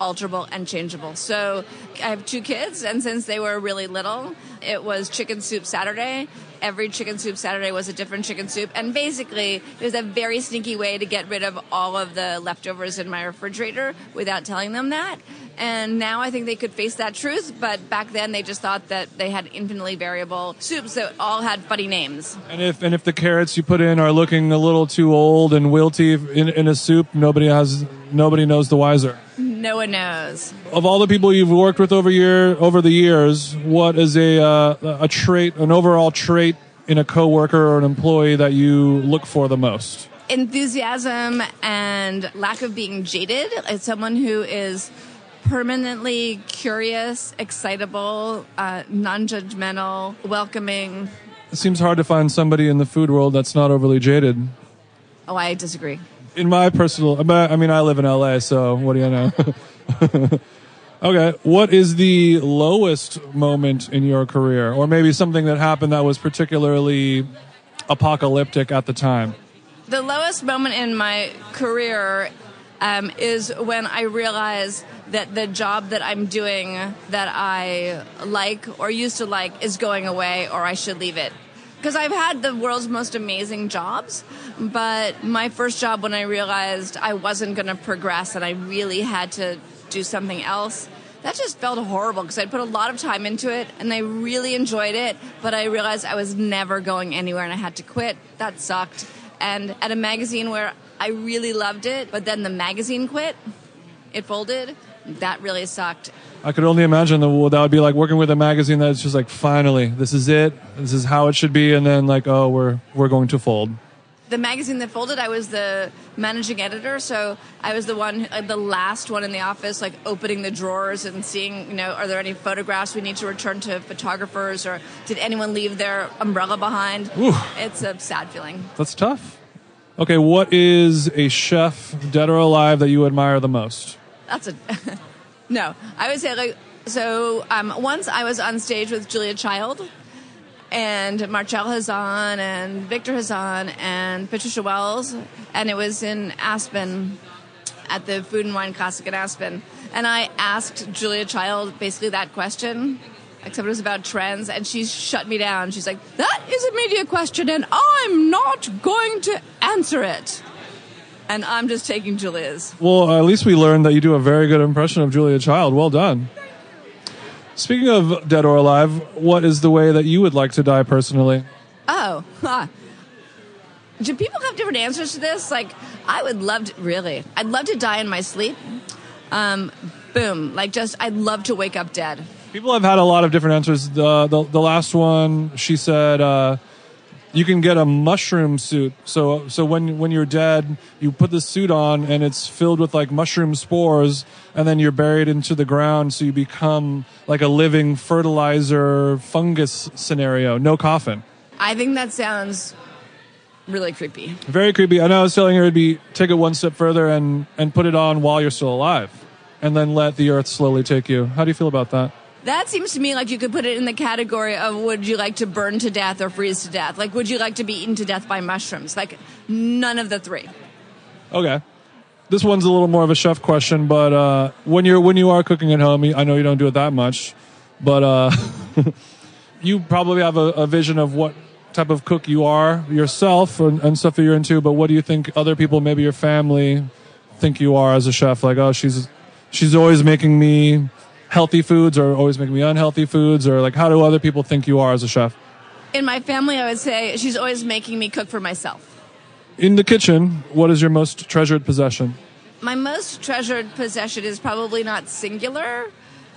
alterable and changeable. So I have two kids, and since they were really little, it was chicken soup Saturday. Every chicken soup Saturday was a different chicken soup, and basically, it was a very sneaky way to get rid of all of the leftovers in my refrigerator without telling them that. And now I think they could face that truth, but back then they just thought that they had infinitely variable soups that all had funny names. And if and if the carrots you put in are looking a little too old and wilty in, in a soup, nobody has nobody knows the wiser. No one knows. Of all the people you've worked with over year over the years, what is a uh, a trait, an overall trait in a coworker or an employee that you look for the most? Enthusiasm and lack of being jaded. As someone who is permanently curious, excitable, uh, non-judgmental, welcoming. It seems hard to find somebody in the food world that's not overly jaded. Oh, I disagree. In my personal, I mean, I live in LA, so what do you know? okay, what is the lowest moment in your career, or maybe something that happened that was particularly apocalyptic at the time? The lowest moment in my career um, is when I realize that the job that I'm doing that I like or used to like is going away or I should leave it. Because I've had the world's most amazing jobs, but my first job when I realized I wasn't going to progress and I really had to do something else, that just felt horrible because I'd put a lot of time into it and I really enjoyed it, but I realized I was never going anywhere and I had to quit. That sucked. And at a magazine where I really loved it, but then the magazine quit, it folded, that really sucked. I could only imagine that that would be like working with a magazine that's just like, finally, this is it. This is how it should be. And then like, oh, we're, we're going to fold. The magazine that folded, I was the managing editor, so I was the one, uh, the last one in the office, like opening the drawers and seeing, you know, are there any photographs we need to return to photographers, or did anyone leave their umbrella behind? Ooh. It's a sad feeling. That's tough. Okay, what is a chef, dead or alive, that you admire the most? That's a no. I would say like so. Um, once I was on stage with Julia Child and Marcella Hazan and Victor Hazan and Patricia Wells, and it was in Aspen at the Food and Wine Classic in Aspen. And I asked Julia Child basically that question, except it was about trends, and she shut me down. She's like, "That is a media question, and I'm not going to answer it." And I'm just taking Julia's. Well, at least we learned that you do a very good impression of Julia Child. Well done. Speaking of dead or alive, what is the way that you would like to die personally? Oh, huh. Do people have different answers to this? Like, I would love to, really, I'd love to die in my sleep. Um, boom. Like, just, I'd love to wake up dead. People have had a lot of different answers. The the, the last one, she said, uh, you can get a mushroom suit. So so when when you're dead, you put the suit on, and it's filled with like mushroom spores, and then you're buried into the ground, so you become like a living fertilizer fungus scenario. No coffin. I think that sounds really creepy. Very creepy. I know I was telling her it'd be take it one step further and and put it on while you're still alive, and then let the earth slowly take you. How do you feel about that? That seems to me like you could put it in the category of would you like to burn to death or freeze to death? Like, would you like to be eaten to death by mushrooms? Like, none of the three. Okay. This one's a little more of a chef question, but uh, when you're when you are cooking at home, I know you don't do it that much, but uh, you probably have a, a, vision of what type of cook you are yourself and, and stuff that you're into. But what do you think other people, maybe your family, think you are as a chef? Like, oh, she's she's always making me healthy foods or always making me unhealthy foods or like how do other people think you are as a chef? In my family, I would say she's always making me cook for myself. In the kitchen, what is your most treasured possession? My most treasured possession is probably not singular.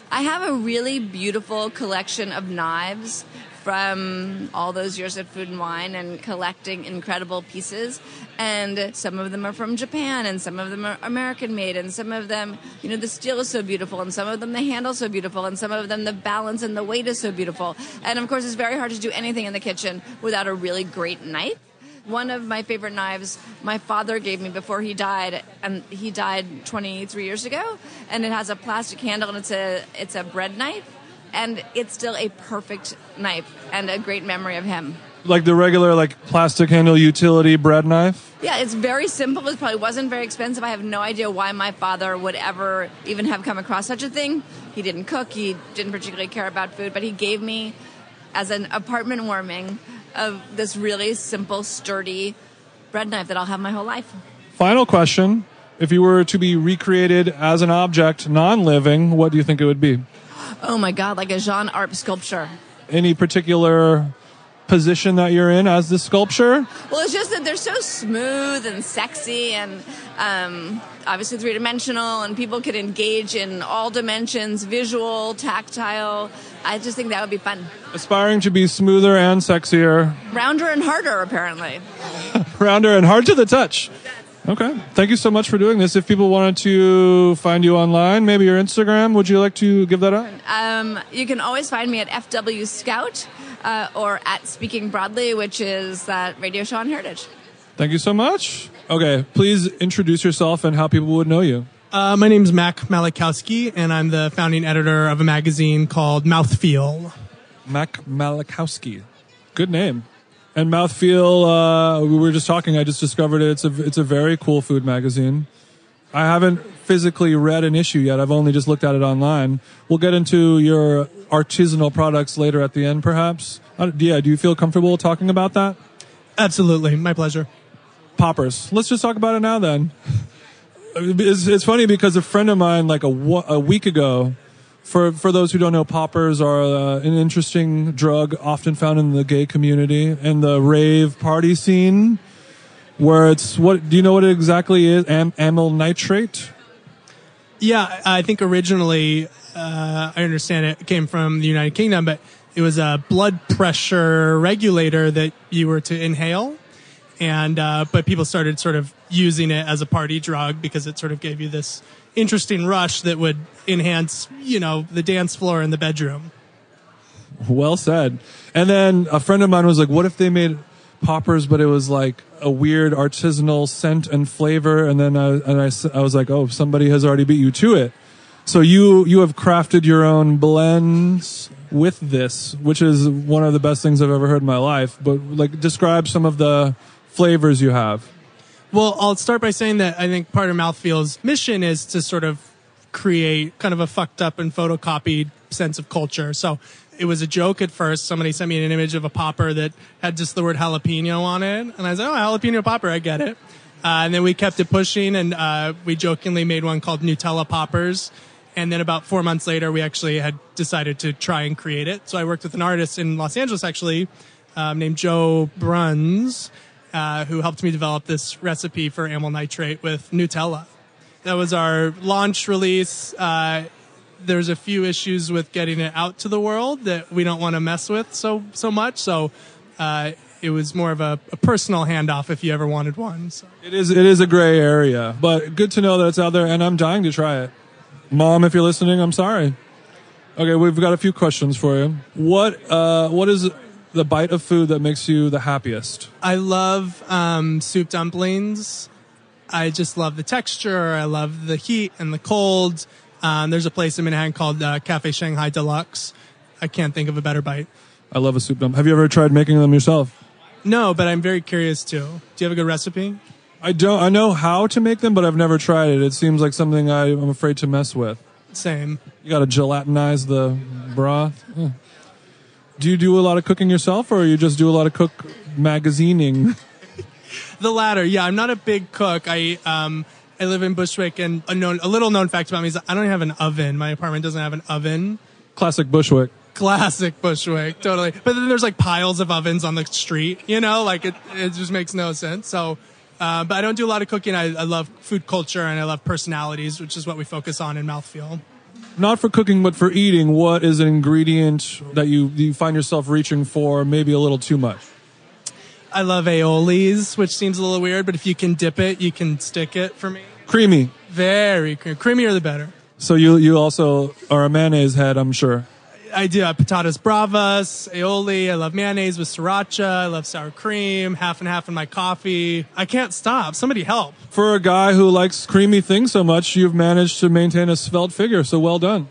I have a really beautiful collection of knives from all those years at Food and Wine and collecting incredible pieces. And some of them are from Japan, and some of them are American made, and some of them, you know, the steel is so beautiful, and some of them the handle so beautiful, and some of them the balance and the weight is so beautiful. And of course, it's very hard to do anything in the kitchen without a really great knife one of my favorite knives my father gave me before he died and he died 23 years ago and it has a plastic handle and it's a it's a bread knife and it's still a perfect knife and a great memory of him. Like the regular, like plastic handle utility bread knife. Yeah, it's very simple. It probably wasn't very expensive. I have no idea why my father would ever even have come across such a thing. He didn't cook. He didn't particularly care about food, but he gave me as an apartment warming of this really simple, sturdy bread knife that I'll have my whole life. Final question: If you were to be recreated as an object, non-living, what do you think it would be? Oh my god, like a Jean Arp sculpture. Any particular position that you're in as the sculpture? Well, it's just that they're so smooth and sexy and um, obviously three dimensional, and people can engage in all dimensions visual, tactile. I just think that would be fun. Aspiring to be smoother and sexier. Rounder and harder, apparently. Rounder and hard to the touch. Okay. Thank you so much for doing this. If people wanted to find you online, maybe your Instagram, would you like to give that up? Um, you can always find me at FW Scout uh, or at Speaking Broadly, which is that radio show on Heritage. Thank you so much. Okay. Please introduce yourself and how people would know you. Uh, my name is Mac Malikowski, and I'm the founding editor of a magazine called Mouthfeel. Mac Malikowski. Good name. And Mouthfeel, uh, we were just talking. I just discovered it. It's a it's a very cool food magazine. I haven't physically read an issue yet. I've only just looked at it online. We'll get into your artisanal products later at the end, perhaps. Uh, yeah, do you feel comfortable talking about that? Absolutely, my pleasure. Poppers. Let's just talk about it now. Then it's, it's funny because a friend of mine, like a, a week ago, For for those who don't know, poppers are uh, an interesting drug, often found in the gay community and the rave party scene, where it's what? Do you know what it exactly is? Am- amyl nitrate. Yeah, I think originally, uh, I understand it came from the United Kingdom, but it was a blood pressure regulator that you were to inhale. And, uh, but people started sort of using it as a party drug because it sort of gave you this interesting rush that would enhance, you know, the dance floor in the bedroom. Well said. And then a friend of mine was like, "What if they made poppers, but it was like a weird artisanal scent and flavor?" And then I, and I, I was like, "Oh, somebody has already beat you to it." So you you have crafted your own blends with this, which is one of the best things I've ever heard in my life. But like, describe some of the flavors you have. Well, I'll start by saying that I think part of Mouthfeel's mission is to sort of create kind of a fucked up and photocopied sense of culture. So it was a joke at first. Somebody sent me an image of a popper that had just the word jalapeno on it. And I said, oh, jalapeno popper, I get it. Uh, and then we kept it pushing and uh, we jokingly made one called Nutella Poppers. And then about four months later, we actually had decided to try and create it. So I worked with an artist in Los Angeles, actually, um, named Joe Bruns, uh, who helped me develop this recipe for amyl nitrate with Nutella. That was our launch release. Uh, there's a few issues with getting it out to the world that we don't want to mess with so so much. So uh, it was more of a, a personal handoff if you ever wanted one. So. It is it is a gray area, but good to know that it's out there, and I'm dying to try it. Mom, if you're listening, I'm sorry. Okay, we've got a few questions for you. What uh, what is the bite of food that makes you the happiest? I love um, soup dumplings. I just love the texture. I love the heat and the cold. Um, there's a place in Manhattan called uh, Cafe Shanghai Deluxe. I can't think of a better bite. I love a soup dump. Have you ever tried making them yourself? No, but I'm very curious too. Do you have a good recipe? I don't. I know how to make them, but I've never tried it. It seems like something I, I'm afraid to mess with. Same. You got to gelatinize the broth. Hmm. Do you do a lot of cooking yourself, or you just do a lot of cook magazining? The latter. Yeah, I'm not a big cook. I um I live in Bushwick, and a known a little known fact about me is I don't have an oven. My apartment doesn't have an oven. Classic Bushwick. Classic Bushwick, totally. But then there's like piles of ovens on the street. You know, like it it just makes no sense. So. Uh, but I don't do a lot of cooking. I, I love food culture and I love personalities, which is what we focus on in Mouthfeel. not for cooking but for eating what is an ingredient that you you find yourself reaching for maybe a little too much I love aiolis, which seems a little weird, but if you can dip it, you can stick it for me. creamy Very cream. Creamier the better. so you you also are a mayonnaise head i'm sure I do have patatas bravas, aioli. I love mayonnaise with sriracha. I love sour cream, half and half in my coffee. I can't stop. Somebody help. for a guy who likes creamy things so much you've managed to maintain a svelte figure so well done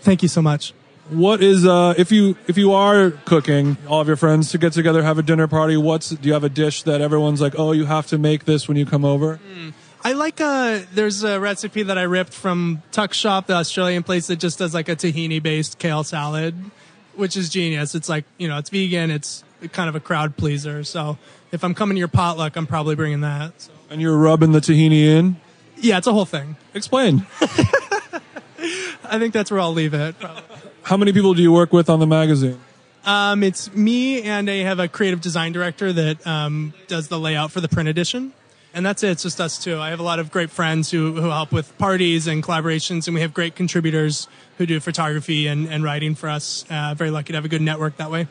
Thank you so much. What is uh if you if you are cooking all of your friends to get together have a dinner party what's do you have a dish that everyone's like oh you have to make this when you come over I like a, there's a recipe that I ripped from Tuck Shop, the Australian place that just does like a tahini based kale salad, which is genius. It's like, you know, it's vegan. It's kind of a crowd pleaser. So if I'm coming to your potluck, I'm probably bringing that. So. and you're rubbing the tahini in Yeah, it's a whole thing. explain I think that's where I'll leave it. How many people do you work with on the magazine Um, it's me and I have a creative design director that um, does the layout for the print edition. And that's it. It's just us two. I have a lot of great friends who, who help with parties and collaborations, and we have great contributors who do photography and, and writing for us. Uh, very lucky to have a good network that way.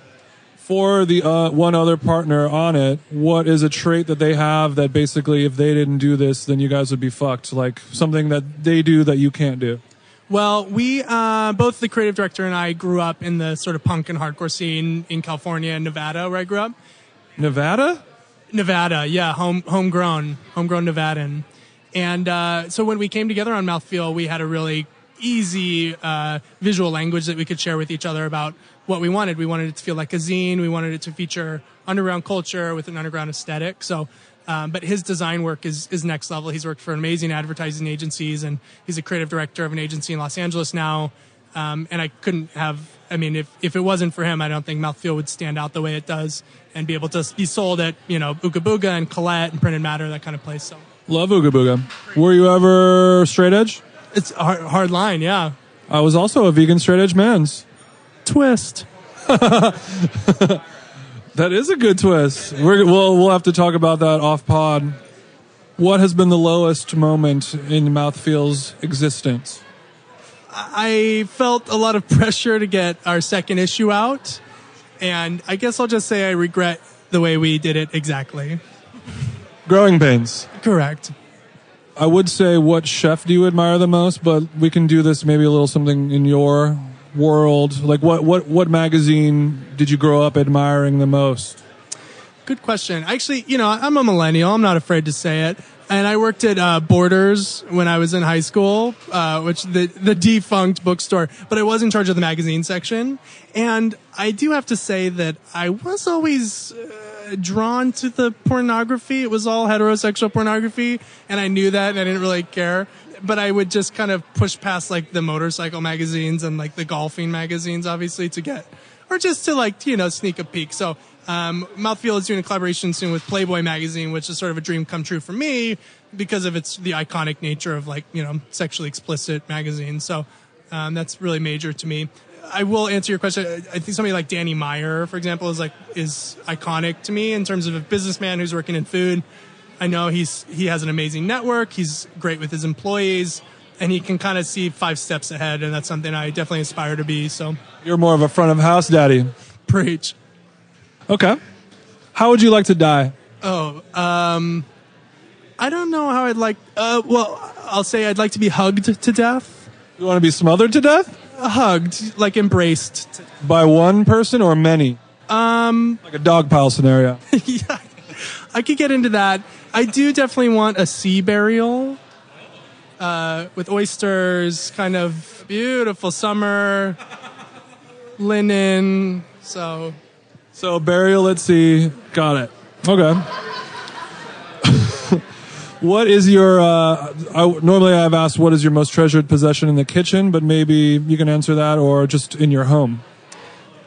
for the uh, one other partner on it, what is a trait that they have that basically, if they didn't do this, then you guys would be fucked? Like something that they do that you can't do. Well, we uh, both the creative director and I grew up in the sort of punk and hardcore scene in California and Nevada, where I grew up. Nevada? Nevada, yeah, home homegrown, homegrown Nevadan. And uh, so when we came together on Mouthfeel, we had a really easy uh, visual language that we could share with each other about what we wanted. We wanted it to feel like a zine. We wanted it to feature underground culture with an underground aesthetic. So, um, but his design work is is next level. He's worked for amazing advertising agencies, and he's a creative director of an agency in Los Angeles now. Um, and I couldn't have, I mean, if, if it wasn't for him, I don't think Mouthfeel would stand out the way it does and be able to be sold at, you know, Ooga Booga and Colette and Printed Matter, that kind of place. So Love Ooga Booga. Were you ever straight edge? it's a hard, hard line, yeah. I was also a vegan straight edge man's. Twist. That is a good twist. We're, we'll we'll have to talk about that off pod. What has been the lowest moment in Mouthfeel's existence? I felt a lot of pressure to get our second issue out, and I guess I'll just say I regret the way we did it exactly. Growing pains. Correct. I would say what chef do you admire the most, but we can do this maybe a little something in your world. Like what what what magazine did you grow up admiring the most? Good question. Actually, you know, I'm a millennial. I'm not afraid to say it. And I worked at uh, Borders when I was in high school, uh, which the the defunct bookstore. But I was in charge of the magazine section, and I do have to say that I was always uh, drawn to the pornography. It was all heterosexual pornography, and I knew that, and I didn't really care. But I would just kind of push past like the motorcycle magazines and like the golfing magazines, obviously, to get or just to like you know sneak a peek. So um, Mouthfeel is doing a collaboration soon with Playboy magazine, which is sort of a dream come true for me because of its the iconic nature of like you know sexually explicit magazines. So um, that's really major to me. I will answer your question. I think somebody like Danny Meyer, for example, is like is iconic to me in terms of a businessman who's working in food. I know he's he has an amazing network. He's great with his employees, and he can kind of see five steps ahead, and that's something I definitely aspire to be. So You're more of a front of house daddy. preach. Okay. How would you like to die? Oh, um, I don't know how I'd like. Uh, well, I'll say I'd like to be hugged to death. You want to be smothered to death Hugged, like embraced. To, by one person or many? Um, like a dog pile scenario. yeah, I could get into that. I do definitely want a sea burial uh, with oysters, kind of beautiful summer, linen. So So burial at sea. Got it. Okay. what is your? Uh, I, normally, I've asked what is your most treasured possession in the kitchen, but maybe you can answer that, or just in your home.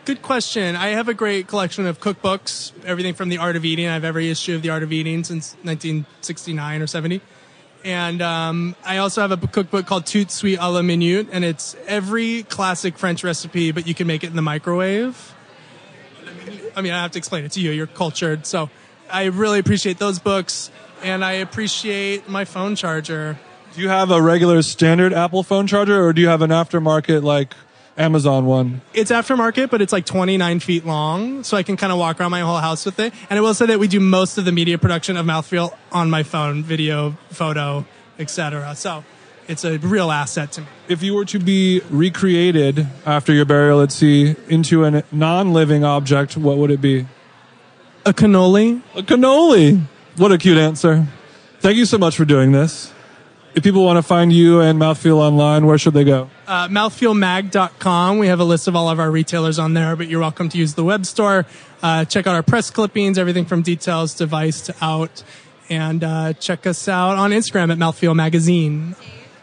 Good question. I have a great collection of cookbooks, everything from The Art of Eating. I have every issue of The Art of Eating since 1969 or 70. And um, I also have a cookbook called Tout Sweet a la Minute, and it's every classic French recipe, but you can make it in the microwave. I mean, I have to explain it to you. You're cultured. So I really appreciate those books, and I appreciate my phone charger. Do you have a regular standard Apple phone charger, or do you have an aftermarket like Amazon one? It's aftermarket, but it's like 29 feet long, so I can kind of walk around my whole house with it. And I will say that we do most of the media production of Mouthfeel on my phone, video, photo, etc. So it's a real asset to me. If you were to be recreated after your burial at sea into a non-living object, what would it be? A cannoli. A cannoli. What a cute answer. Thank you so much for doing this. If people want to find you and Mouthfeel online, where should they go? Uh, mouthfeelmag.com. We have a list of all of our retailers on there, but you're welcome to use the web store. Uh, check out our press clippings, everything from details to Vice to Out. And uh, check us out on Instagram at Mouthfeel Magazine.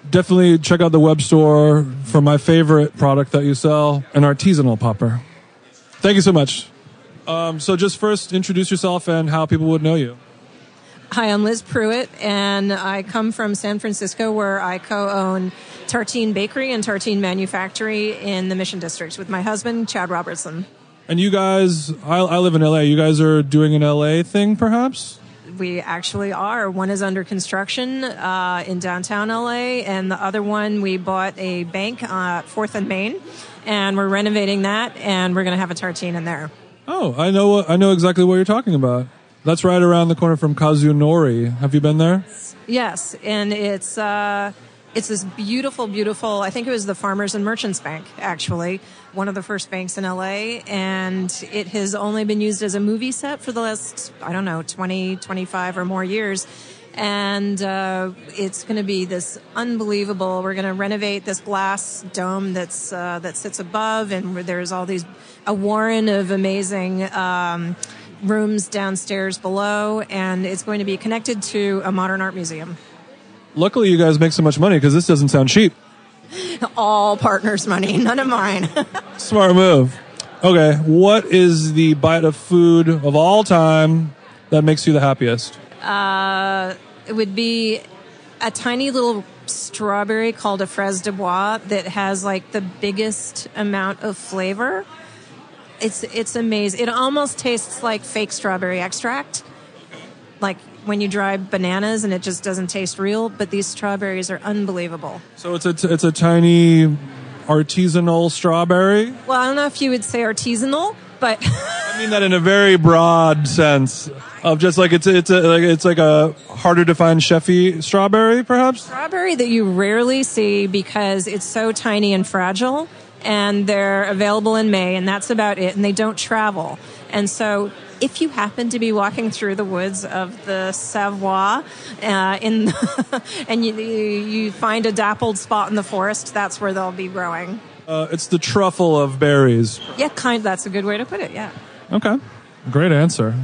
Definitely check out the web store for my favorite product that you sell, an artisanal popper. Thank you so much. Um, so, just first introduce yourself and how people would know you. Hi, I'm Liz Prueitt, and I come from San Francisco, where I co-own Tartine Bakery and Tartine Manufactory in the Mission District with my husband, Chad Robertson. And you guys, I, I live in LA. You guys are doing an LA thing, perhaps? We actually are. One is under construction uh, in downtown LA, and the other one we bought a bank uh, Fourth and Main, and we're renovating that, and we're going to have a tartine in there. Oh, I know. I know exactly what you're talking about. That's right around the corner from Kazunori. Have you been there? Yes, and it's uh, it's this beautiful, beautiful. I think it was the Farmers and Merchants Bank, actually, one of the first banks in LA, and it has only been used as a movie set for the last I don't know 20, 25 or more years. And uh, it's going to be this unbelievable. We're going to renovate this glass dome that's uh, that sits above, and there's all these a warren of amazing. Um, rooms downstairs below, and it's going to be connected to a modern art museum. Luckily, you guys make so much money because this doesn't sound cheap. All partners' money, none of mine. Smart move. Okay, what is the bite of food of all time that makes you the happiest? uh, it would be a tiny little strawberry called a fraise de bois that has like the biggest amount of flavor. It's it's amazing. It almost tastes like fake strawberry extract. Like when you dry bananas and it just doesn't taste real, but these strawberries are unbelievable. So it's a it's a tiny artisanal strawberry. Well, I don't know if you would say artisanal, but I mean that in a very broad sense of just like it's it's a like it's like a harder to find chefy strawberry, perhaps. strawberry that you rarely see because it's so tiny and fragile and they're available in May and that's about it and they don't travel. And so if you happen to be walking through the woods of the Savoie uh, in and you, you find a dappled spot in the forest, that's where they'll be growing. Uh, it's the truffle of berries. Yeah, kind that's a good way to put it. Yeah. Okay, great answer.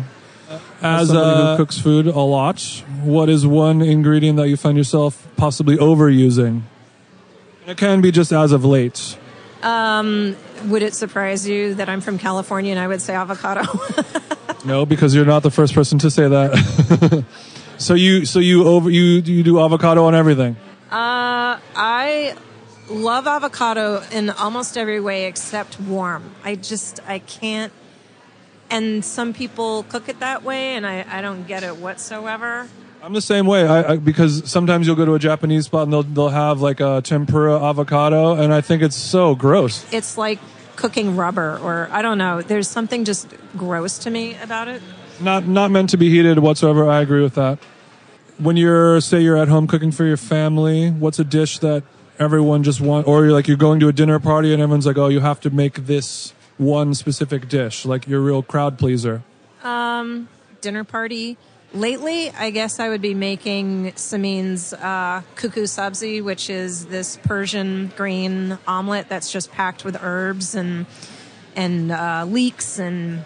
As somebody who somebody who cooks food a lot, what is one ingredient that you find yourself possibly overusing? It can be just as of late. Would it surprise you that I'm from California and I would say avocado? No, because you're not the first person to say that. so you so you over you you do avocado on everything. Uh, I love avocado in almost every way except warm. I just I can't. And some people cook it that way, and I, I don't get it whatsoever. I'm the same way. I, I because sometimes you'll go to a Japanese spot and they'll they'll have like a tempura avocado, and I think it's so gross. It's like cooking rubber, or I don't know. There's something just gross to me about it. Not not meant to be heated whatsoever. I agree with that. When you're say you're at home cooking for your family, what's a dish that everyone just want, or you're like you're going to a dinner party and everyone's like, oh, you have to make this one specific dish, like you're real crowd pleaser. Um, Dinner party. Lately, I guess I would be making Samin's uh, kuku sabzi, which is this Persian green omelet that's just packed with herbs and and uh, leeks and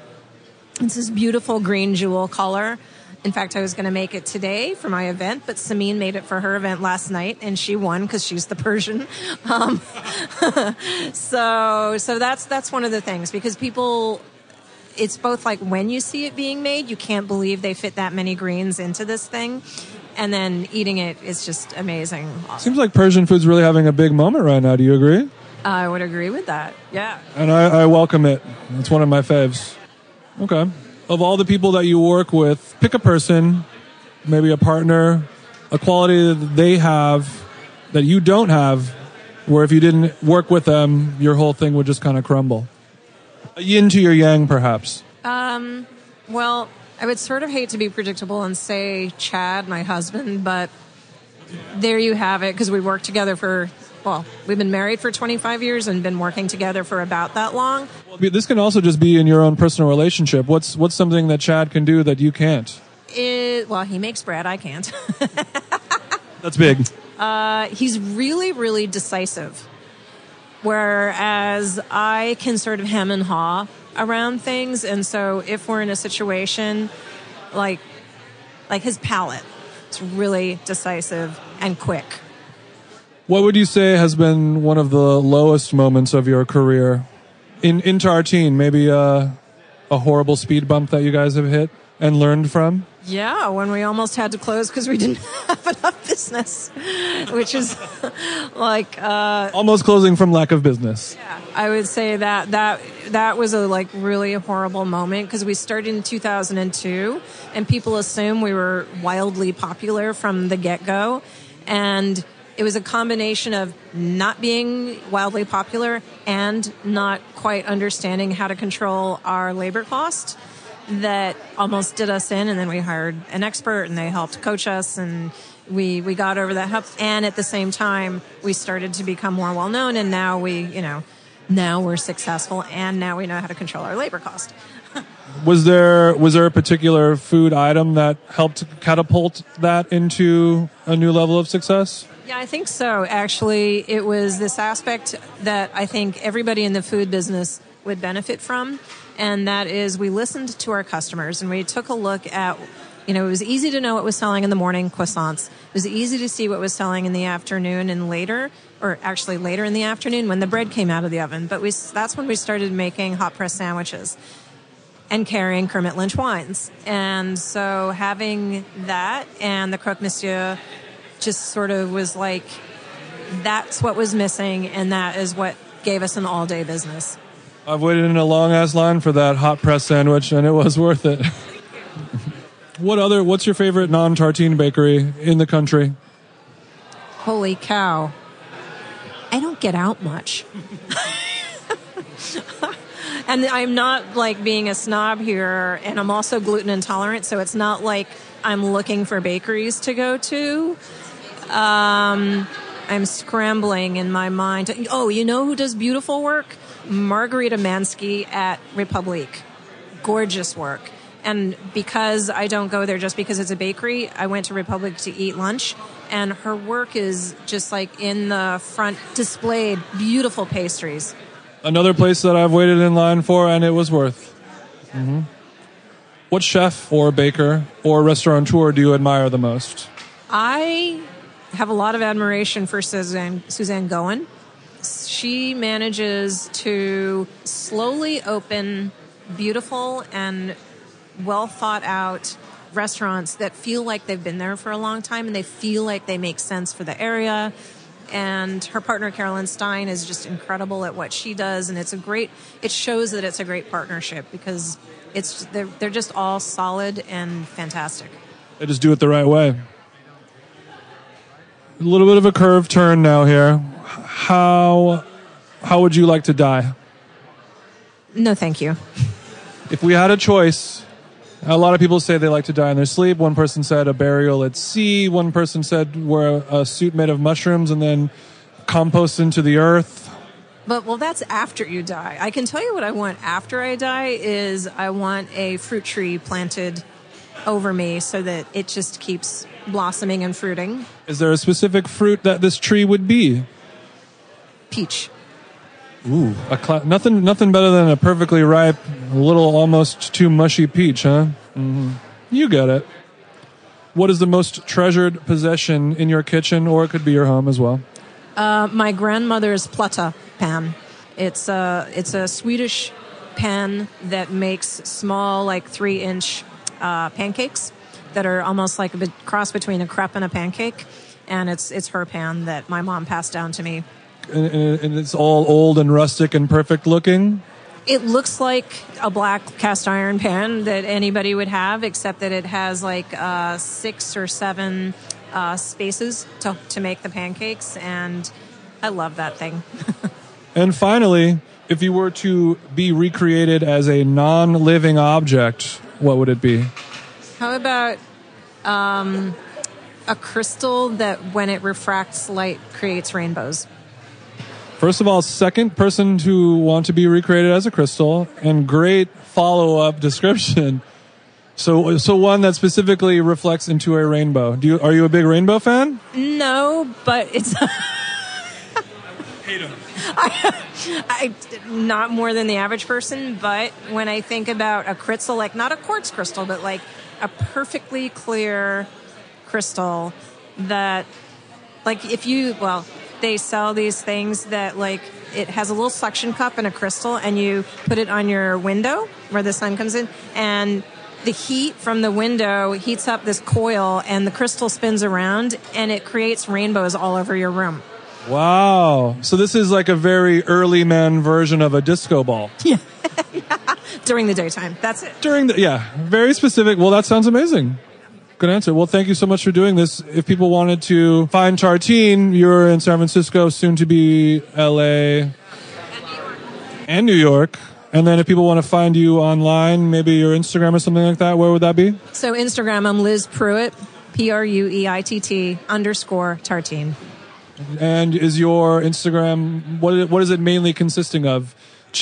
it's this beautiful green jewel color. In fact, I was going to make it today for my event, but Samin made it for her event last night, and she won because she's the Persian. Um, so, so that's that's one of the things because people it's both like when you see it being made, you can't believe they fit that many greens into this thing. And then eating it is just amazing. Seems like Persian food's really having a big moment right now. Do you agree? I would agree with that. Yeah. And I, I welcome it. It's one of my faves. Okay. Of all the people that you work with, pick a person, maybe a partner, a quality that they have that you don't have, where if you didn't work with them, your whole thing would just kind of crumble. Yin to your yang, perhaps. Well, I would sort of hate to be predictable and say Chad, my husband, but there you have it because we worked together for, well, we've been married for 25 years and been working together for about that long. Well, This can also just be in your own personal relationship. What's what's something that Chad can do that you can't? It, well, he makes bread, I can't. That's big. Uh, he's really, really decisive. Whereas I can sort of hem and haw around things. And so if we're in a situation like, like his palate, it's really decisive and quick. What would you say has been one of the lowest moments of your career in in Tartine? Maybe uh, a horrible speed bump that you guys have hit and learned from. Yeah, when we almost had to close because we didn't have enough business, which is like, uh, Almost closing from lack of business. I would say that that that was a like really horrible moment because we started in 2002 and people assume we were wildly popular from the get-go and it was a combination of not being wildly popular and not quite understanding how to control our labor cost that almost did us in and then we hired an expert and they helped coach us and we we got over that hump and at the same time we started to become more well known and now we you know now we're successful and now we know how to control our labor cost Was there was there a particular food item that helped catapult that into a new level of success? Yeah, I think so. Actually, it was this aspect that I think everybody in the food business would benefit from, and that is we listened to our customers and we took a look at. You know, it was easy to know what was selling in the morning, croissants. It was easy to see what was selling in the afternoon and later, or actually later in the afternoon when the bread came out of the oven. But we, that's when we started making hot press sandwiches and carrying Kermit Lynch wines. And so having that and the Croque Monsieur just sort of was like, that's what was missing, and that is what gave us an all day business. I've waited in a long ass line for that hot press sandwich, and it was worth it. what other? What's your favorite non-tartine bakery in the country? Holy cow. I don't get out much. and I'm not like being a snob here, and I'm also gluten intolerant, so it's not like I'm looking for bakeries to go to. Um, I'm scrambling in my mind. Oh, you know who does beautiful work? Margarita Manzke at Republique. Gorgeous work. And because I don't go there just because it's a bakery, I went to Republic to eat lunch. And her work is just like in the front displayed beautiful pastries. Another place that I've waited in line for, and it was worth. hmm What chef or baker or restaurateur do you admire the most? I have a lot of admiration for Suzanne, Suzanne Goin. She manages to slowly open beautiful and well thought out restaurants that feel like they've been there for a long time and they feel like they make sense for the area. And her partner Caroline Styne is just incredible at what she does, and it's a great. It shows that it's a great partnership because it's they're they're just all solid and fantastic. They just do it the right way. A little bit of a curve turn now here. How how would you like to die? No, thank you. If we had a choice, a lot of people say they like to die in their sleep. One person said a burial at sea. One person said wear a suit made of mushrooms and then compost into the earth. But well, that's after you die. I can tell you what I want after I die is I want a fruit tree planted over me so that it just keeps blossoming and fruiting. Is there a specific fruit that this tree would be? Peach. Ooh, cla- nothing, nothing better than a perfectly ripe, little almost too mushy peach, huh? hmm You get it. What is the most treasured possession in your kitchen, or it could be your home as well? Uh, my grandmother's plata pan. It's a it's a Swedish pan that makes small, like three inch uh, pancakes that are almost like a bit cross between a crepe and a pancake. And it's it's her pan that my mom passed down to me. And, and it's all old and rustic and perfect looking. It looks like a black cast iron pan that anybody would have, except that it has like uh, six or seven uh, spaces to, to make the pancakes, and I love that thing. And finally, if you were to be recreated as a non-living object, what would it be? How about um, a crystal that, when it refracts light, creates rainbows? First of all, second person to want to be recreated as a crystal, and great follow-up description. So, so one that specifically reflects into a rainbow. Do you are you a big rainbow fan? No, but it's. hate I, I, not more than the average person, but when I think about a crystal, like not a quartz crystal, but like a perfectly clear crystal that, like, if you, well, they sell these things that, like, it has a little suction cup and a crystal, and you put it on your window where the sun comes in, and the heat from the window heats up this coil, and the crystal spins around, and it creates rainbows all over your room. Wow. So this is like a very early man version of a disco ball. Yeah. during the daytime. That's it. During the yeah, very specific. Well, that sounds amazing. Good answer. Well, thank you so much for doing this. If people wanted to find Tartine, you're in San Francisco, soon to be LA and New York. And then if people want to find you online, maybe your Instagram or something like that, where would that be? So Instagram, I'm Liz Prueitt, P R U E I T T underscore Tartine. And is your Instagram what is it, what is it mainly consisting of?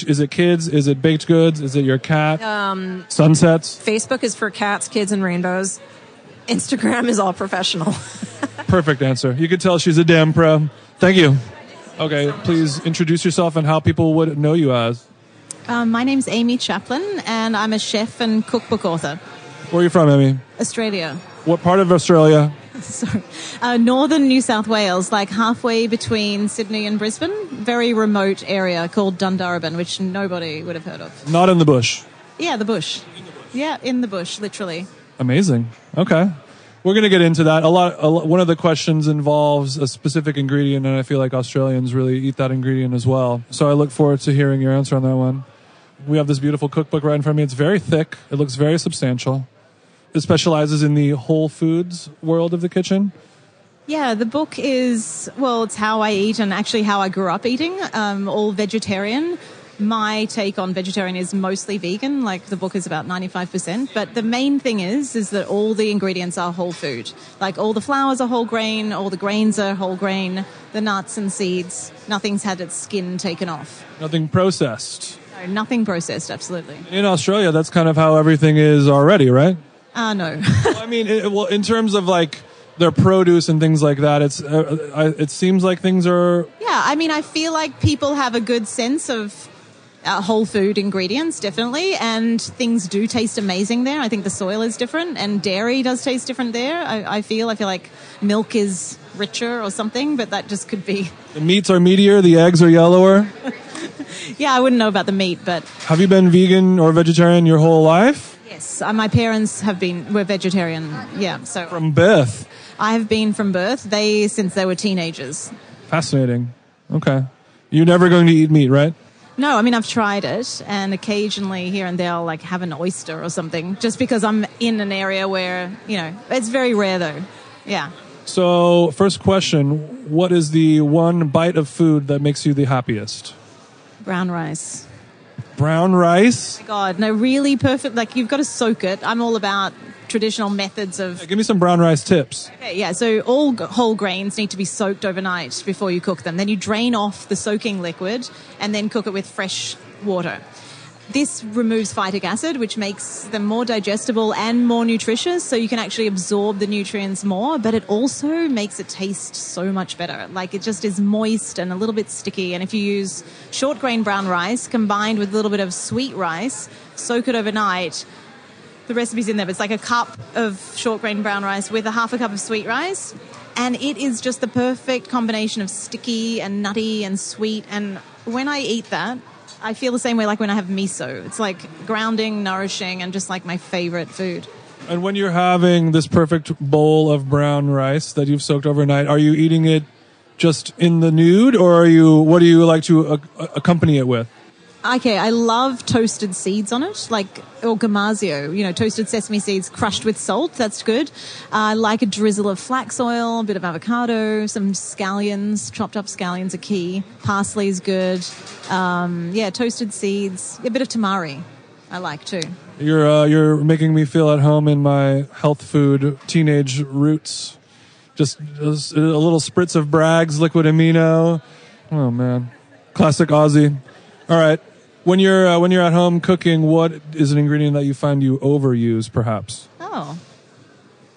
Is it kids? Is it baked goods? Is it your cat? Um, Sunsets. Facebook is for cats, kids, and rainbows. Instagram is all professional. Perfect answer. You could tell she's a damn pro. Thank you. Okay, please introduce yourself and how people would know you as. Um, my name's Amy Chaplin, and I'm a chef and cookbook author. Where are you from, Amy? Australia. What part of Australia? Sorry. Uh, northern New South Wales, like halfway between Sydney and Brisbane. Very remote area called Dundurrabin, which nobody would have heard of. Not in the bush. Yeah, the bush. Yeah, in the bush, literally. Amazing. Okay. We're going to get into that. A lot, a lot. One of the questions involves a specific ingredient, and I feel like Australians really eat that ingredient as well. So I look forward to hearing your answer on that one. We have this beautiful cookbook right in front of me. It's very thick. It looks very substantial. It specializes in the whole foods world of the kitchen. Yeah, the book is, well, it's how I eat and actually how I grew up eating, um, all vegetarian. My take on vegetarian is mostly vegan, like the book is about 95%. But the main thing is, is that all the ingredients are whole food. Like all the flours are whole grain, all the grains are whole grain, the nuts and seeds, nothing's had its skin taken off. Nothing processed. No, nothing processed, absolutely. In Australia, that's kind of how everything is already, right? Ah, no. Well, I mean, it, well, in terms of like their produce and things like that, it's uh, I, it seems like things are Yeah, I mean, I feel like people have a good sense of uh, whole food ingredients, definitely, and things do taste amazing there. I think the soil is different, and dairy does taste different there. I, I feel, I feel like milk is richer or something, but that just could be. the meats are meatier, the eggs are yellower. Yeah, I wouldn't know about the meat, but Have you been vegan or vegetarian your whole life? yes, uh, my parents have been were vegetarian. Yeah, so From birth. I have been from birth. They since they were teenagers. Fascinating. Okay. You're never going to eat meat, right? No, I mean I've tried it, and occasionally here and there I'll like have an oyster or something, just because I'm in an area where you know it's very rare though. Yeah. So, first question What is the one bite of food that makes you the happiest? Brown rice. Brown rice? Oh God, no, really perfect. Like you've got to soak it. I'm all about traditional methods of. Give me some brown rice tips. Okay, yeah, so all whole grains need to be soaked overnight before you cook them. Then you drain off the soaking liquid and then cook it with fresh water. This removes phytic acid, which makes them more digestible and more nutritious, so you can actually absorb the nutrients more, but it also makes it taste so much better. Like it just is moist and a little bit sticky. And if you use short grain brown rice combined with a little bit of sweet rice, soak it overnight, the recipe's in there, but it's like a cup of short grain brown rice with a half a cup of sweet rice. And it is just the perfect combination of sticky and nutty and sweet. And when I eat that, I feel the same way like when I have miso. It's like grounding, nourishing, and just like my favorite food. And when you're having this perfect bowl of brown rice that you've soaked overnight, are you eating it just in the nude, or are you? What do you like to uh, accompany it with? Okay, I love toasted seeds on it, like or gomasio, you know, toasted sesame seeds crushed with salt. That's good. Uh, I like a drizzle of flax oil, a bit of avocado, some scallions. Chopped up scallions are key. Parsley is good. Um, yeah, toasted seeds. A bit of tamari, I like too. You're uh, you're making me feel at home in my health food teenage roots. Just, just a little spritz of Bragg's liquid amino. Oh man, classic Aussie. All right, when you're uh, when you're at home cooking, what is an ingredient that you find you overuse, perhaps? Oh,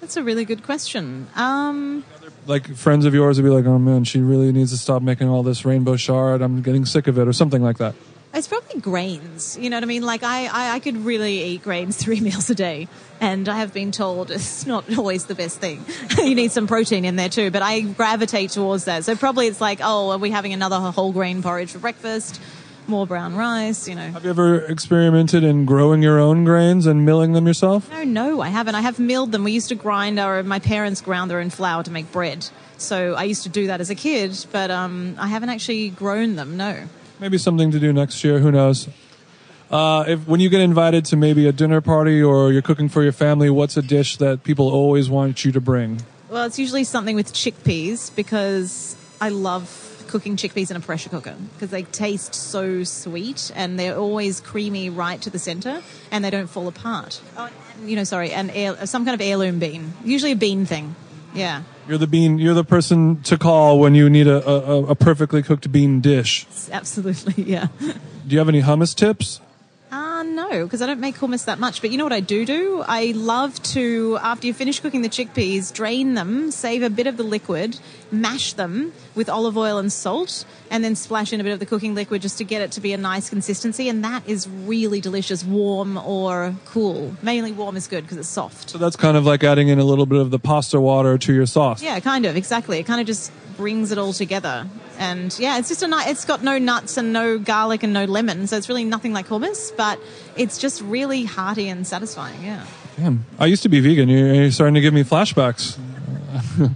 that's a really good question. Um, Like friends of yours would be like, "Oh man, she really needs to stop making all this rainbow shard. I'm getting sick of it," or something like that. It's probably grains. You know what I mean? Like I, I, I could really eat grains three meals a day, and I have been told it's not always the best thing. you need some protein in there too. But I gravitate towards that. So probably it's like, oh, are we having another whole grain porridge for breakfast? More brown rice, you know. Have you ever experimented in growing your own grains and milling them yourself? No, no, I haven't. I have milled them. We used to grind our. My parents ground their own flour to make bread. So I used to do that as a kid, but um, I haven't actually grown them. No. Maybe something to do next year. Who knows? Uh, if when you get invited to maybe a dinner party or you're cooking for your family, what's a dish that people always want you to bring? Well, it's usually something with chickpeas because I love cooking chickpeas in a pressure cooker because they taste so sweet and they're always creamy right to the center and they don't fall apart. Oh, and, you know, sorry, and some kind of heirloom bean, usually a bean thing. Yeah, You're the bean. You're the person to call when you need a, a, a perfectly cooked bean dish. absolutely. Yeah. Do you have any hummus tips? Ah, Uh, no, because I don't make hummus that much. But you know what I do do? I love to, after you finish cooking the chickpeas, drain them, save a bit of the liquid, mash them with olive oil and salt, and then splash in a bit of the cooking liquid just to get it to be a nice consistency. And that is really delicious, warm or cool. Mainly warm is good because it's soft. So that's kind of like adding in a little bit of the pasta water to your sauce. Yeah, kind of, exactly. It kind of just brings it all together. And yeah, it's just a nice, it's got no nuts and no garlic and no lemon, so it's really nothing like hummus, but it's just really hearty and satisfying, yeah. Damn, I used to be vegan. You're, starting to give me flashbacks.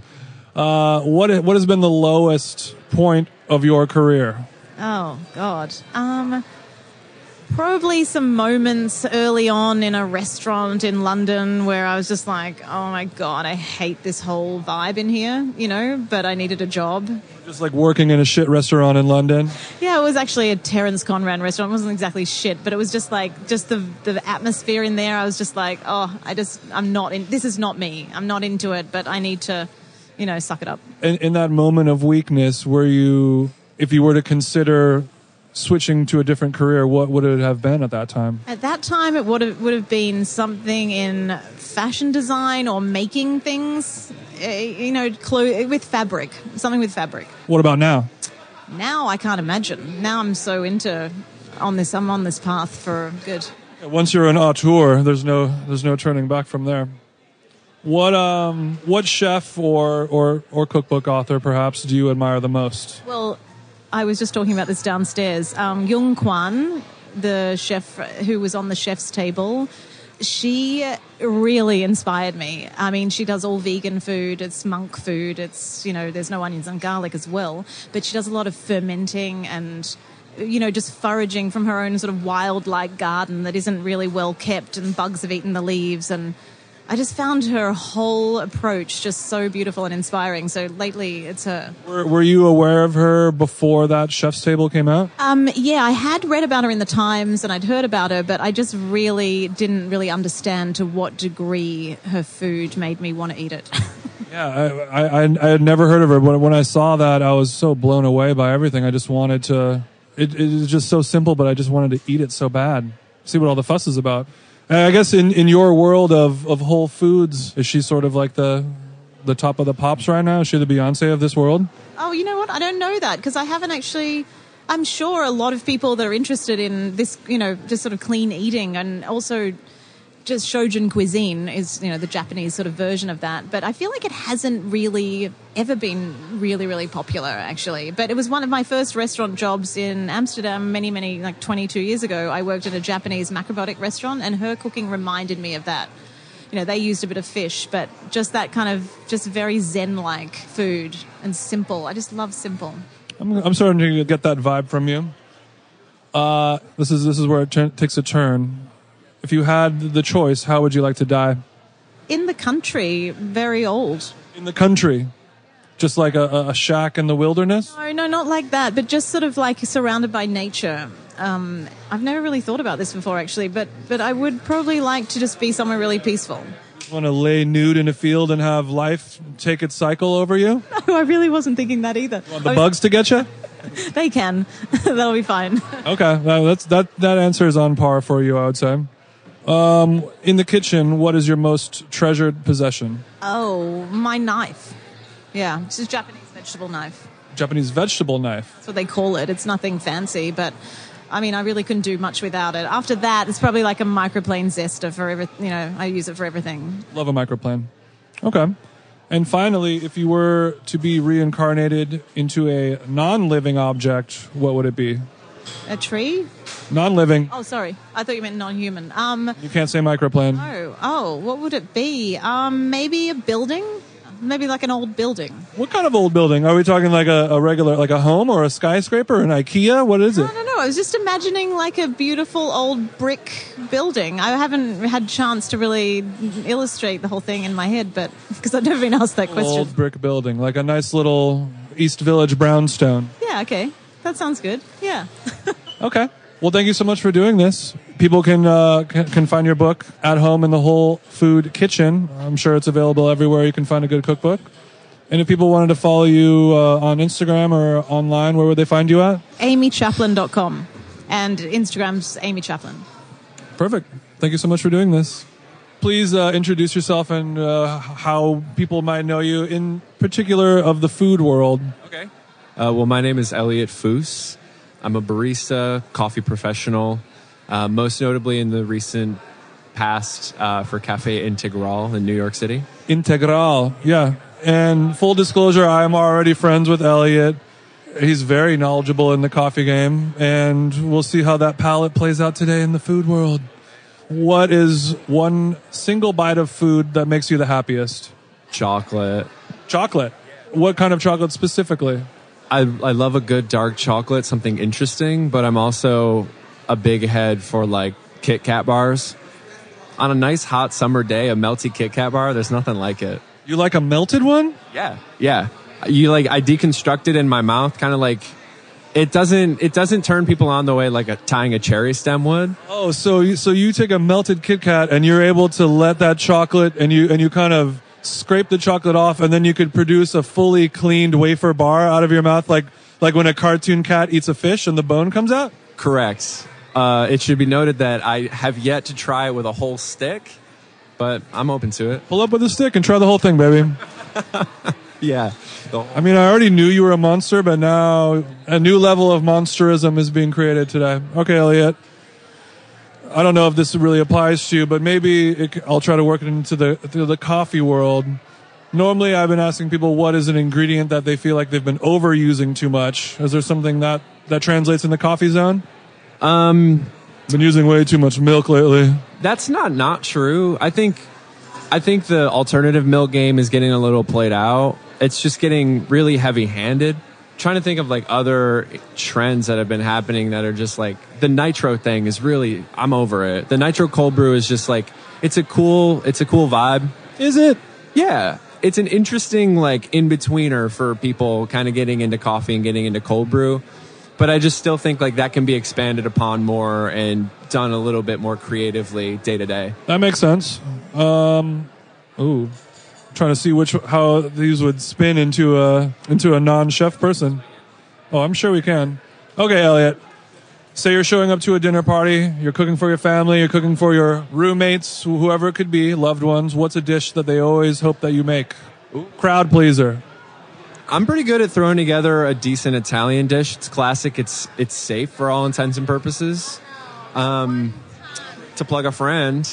uh, what what has been the lowest point of your career? Oh God. Um, probably some moments early on in a restaurant in London where I was just like, oh my God, I hate this whole vibe in here, you know, but I needed a job. Just like working in a shit restaurant in London. Yeah, it was actually a Terence Conran restaurant. It wasn't exactly shit, but it was just like, just the, the atmosphere in there. I was just like, oh, I just, I'm not in, this is not me. I'm not into it, but I need to, you know, suck it up. In, in that moment of weakness, were you, if you were to consider switching to a different career, what would it have been at that time? At that time, it would have would have been something in fashion design or making things, eh, you know, clo- with fabric, something with fabric. What about now? Now I can't imagine. Now I'm so into on this. I'm on this path for good. Once you're an auteur, there's no there's no turning back from there. What um what chef or or or cookbook author perhaps do you admire the most? Well, I was just talking about this downstairs. Um, Jeong Kwan, the chef who was on the chef's table, she really inspired me. I mean, she does all vegan food. It's monk food. It's, you know, there's no onions and garlic as well. But she does a lot of fermenting and, you know, just foraging from her own sort of wild-like garden that isn't really well kept and bugs have eaten the leaves. And I just found her whole approach just so beautiful and inspiring. So lately it's her. Were, were you aware of her before that chef's table came out? Um, yeah, I had read about her in the Times and I'd heard about her, but I just really didn't really understand to what degree her food made me want to eat it. Yeah, I, I, I had never heard of her, but when I saw that, I was so blown away by everything. I just wanted to. It, it was just so simple, but I just wanted to eat it so bad. See what all the fuss is about. And I guess in, in your world of, of Whole Foods, is she sort of like the the top of the pops right now? Is she the Beyonce of this world? oh, you know what? I don't know that because I haven't actually. I'm sure a lot of people that are interested in this, you know, just sort of clean eating and also just Shojin cuisine is, you know, the Japanese sort of version of that. But I feel like it hasn't really ever been really, really popular, actually. But it was one of my first restaurant jobs in Amsterdam many, many, like 22 years ago. I worked at a Japanese macrobiotic restaurant, and her cooking reminded me of that. You know, they used a bit of fish, but just that kind of just very zen like food and simple. I just love simple. I'm, I'm starting to get that vibe from you. Uh, this is this is where it turn takes a turn. If you had the choice, how would you like to die? In the country, very old. In the country, just like a, a- shack in the wilderness. No, no, not like that, but just sort of like surrounded by nature. Um, I've never really thought about this before, actually, but but I would probably like to just be somewhere really peaceful. Want to lay nude in a field and have life take its cycle over you? No, I really wasn't thinking that either. Want the bugs to get you? They can. That'll be fine. Okay, that- that's that. That answer is on par for you, I would say. Um, in the kitchen, what is your most treasured possession? Oh, my knife. Yeah, it's a Japanese vegetable knife. Japanese vegetable knife. That's what they call it. It's nothing fancy, but I mean, I really couldn't do much without it. After that, it's probably like a microplane zester for every. You know, I use it for everything. Love a microplane. Okay. And finally, if you were to be reincarnated into a non-living object, what would it be? A tree? Non-living. Oh, sorry. I thought you meant non-human. Um, You can't say microplane. oh, oh, what would it be? Um, maybe a building. Maybe like an old building. What kind of old building? Are we talking like a, a regular, like a home or a skyscraper, an IKEA? What is it? I don't know. I was just imagining like a beautiful old brick building. I haven't had chance to really illustrate the whole thing in my head, but because I've never been asked that question. Old brick building, like a nice little East Village brownstone. Yeah. Okay. That sounds good. Yeah. Okay. Well, thank you so much for doing this. People can uh, can, find your book at home in the Whole Food Kitchen. I'm sure it's available everywhere you can find a good cookbook. And if people wanted to follow you uh, on Instagram or online, where would they find you at? AmyChaplin.com and Instagram's Amy Chaplin. Perfect. Thank you so much for doing this. Please uh, introduce yourself and uh, how people might know you, in particular of the food world. Uh, well, my name is Elliot Foos. I'm a barista, coffee professional, uh, most notably in the recent past uh, for Cafe Integral in New York City. Integral, yeah. And full disclosure, I'm already friends with Elliot. He's very knowledgeable in the coffee game, and we'll see how that palette plays out today in the food world. what is one single bite of food that makes you the happiest? Chocolate. Chocolate. What kind of chocolate specifically? I, I love a good dark chocolate, something interesting, but I'm also a big head for like Kit Kat bars. On a nice hot summer day, a melty Kit Kat bar, there's nothing like it. You like a melted one? Yeah. Yeah. You like, I deconstruct it in my mouth, kind of like, it doesn't, it doesn't turn people on the way like a, tying a cherry stem would. Oh, so you, so you take a melted Kit Kat and you're able to let that chocolate and you and you kind of scrape the chocolate off and then you could produce a fully cleaned wafer bar out of your mouth like like when a cartoon cat eats a fish and the bone comes out? Correct. Uh, it should be noted that I have yet to try it with a whole stick, but I'm open to it. Pull up with a stick and try the whole thing, baby. Yeah. I mean, I already knew you were a monster, but now a new level of monsterism is being created today. Okay, Elliot. I don't know if this really applies to you, but maybe it, I'll try to work it into the through the coffee world. Normally, I've been asking people what is an ingredient that they feel like they've been overusing too much. Is there something that that translates in the coffee zone? Um, Been using way too much milk lately. That's not not true. I think I think the alternative milk game is getting a little played out. It's just getting really heavy-handed. Trying to think of like other trends that have been happening that are just like the nitro thing is really I'm over it. The nitro cold brew is just like it's a cool it's a cool vibe. Is it? Yeah. It's an interesting like in betweener for people kind of getting into coffee and getting into cold brew. But I just still think like that can be expanded upon more and done a little bit more creatively day to day. That makes sense. Um, ooh, trying to see which how these would spin into a into a non-chef person. Oh, I'm sure we can. Okay, Elliot. Say you're showing up to a dinner party. You're cooking for your family. You're cooking for your roommates, whoever it could be, loved ones. What's a dish that they always hope that you make? Crowd pleaser. I'm pretty good at throwing together a decent Italian dish. It's classic. It's it's safe for all intents and purposes. Um, to plug a friend,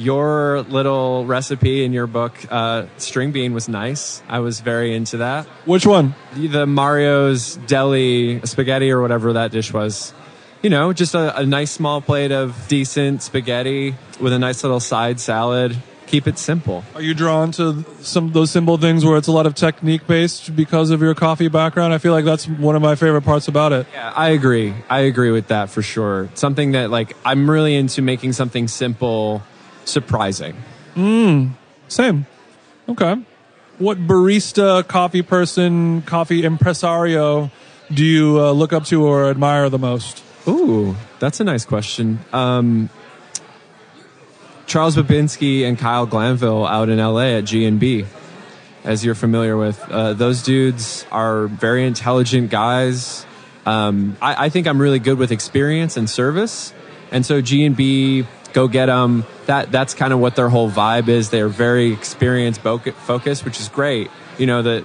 your little recipe in your book, uh, string bean, was nice. I was very into that. Which one? The, Mario's deli spaghetti or whatever that dish was. You know, just a, a nice small plate of decent spaghetti with a nice little side salad. Keep it simple. Are you drawn to some of those simple things where it's a lot of technique based because of your coffee background? I feel like that's one of my favorite parts about it. Yeah, I agree. I agree with that for sure. Something that like I'm really into making something simple surprising. Same. Okay. What barista, coffee person, coffee impresario do you uh, look up to or admire the most? Ooh, that's a nice question. Um, Charles Babinski and Kyle Glanville out in LA at G&B, as you're familiar with. Uh, those dudes are very intelligent guys. Um, I, I think I'm really good with experience and service. And so G&B, go get them. That, that's kind of what their whole vibe is. They're very experience focused, which is great. You know, the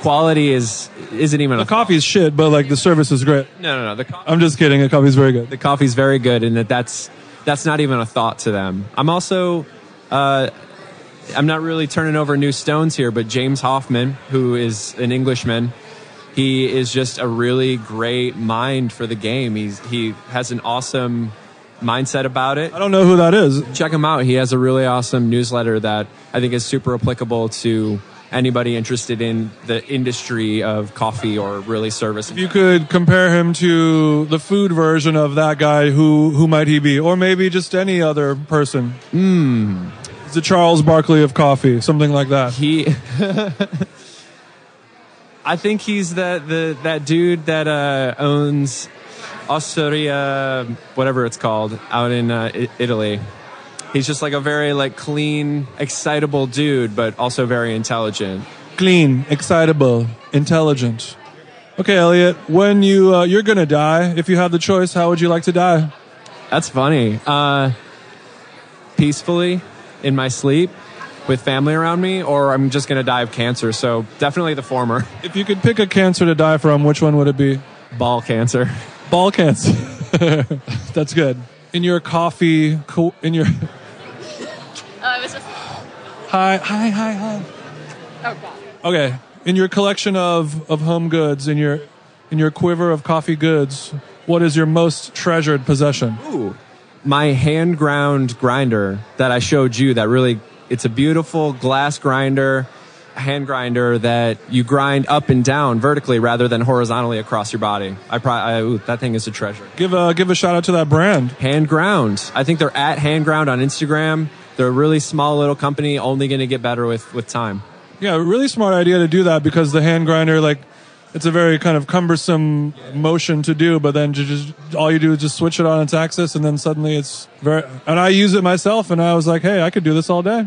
quality is, isn't even The a coffee's shit, but like the service is great. No, no, no. The I'm just kidding. The coffee's very good. the coffee's very good and that that's that's not even a thought to them i'm also uh, i'm not really turning over new stones here but james hoffmann who is an englishman he is just a really great mind for the game he's he has an awesome mindset about it I don't know who that is. check him out he has a really awesome newsletter that i think is super applicable to anybody interested in the industry of coffee or really service If you could compare him to the food version of that guy, who who might he be? Or maybe just any other person. Hmm. It's the Charles Barkley of coffee, something like that. He, I think he's the, the that dude that uh, owns Osteria, whatever it's called, out in uh, Italy. He's just like a very like clean, excitable dude, but also very intelligent. Clean, excitable, intelligent. Okay, Elliot. When you uh, you're gonna die, if you have the choice, how would you like to die? That's funny. Uh, peacefully in my sleep with family around me, or I'm just gonna die of cancer. So definitely the former. If you could pick a cancer to die from, which one would it be? Ball cancer. Ball cancer. That's good. In your coffee, co- in your Oh, it was just. hi, hi, hi, hi. Oh God. Okay, in your collection of of home goods, in your in your quiver of coffee goods, what is your most treasured possession? Ooh, my hand ground grinder that I showed you that really it's a beautiful glass grinder hand grinder that you grind up and down vertically rather than horizontally across your body. I, pro- I ooh, that thing is a treasure. Give a give a shout out to that brand. Hand ground. I think they're at hand ground on Instagram. They're a really small little company, only going to get better with with time. Yeah, really smart idea to do that because the hand grinder, like, it's a very kind of cumbersome motion to do. But then just all you do is just switch it on its axis, and then suddenly it's very. And I use it myself, and I was like, hey, I could do this all day.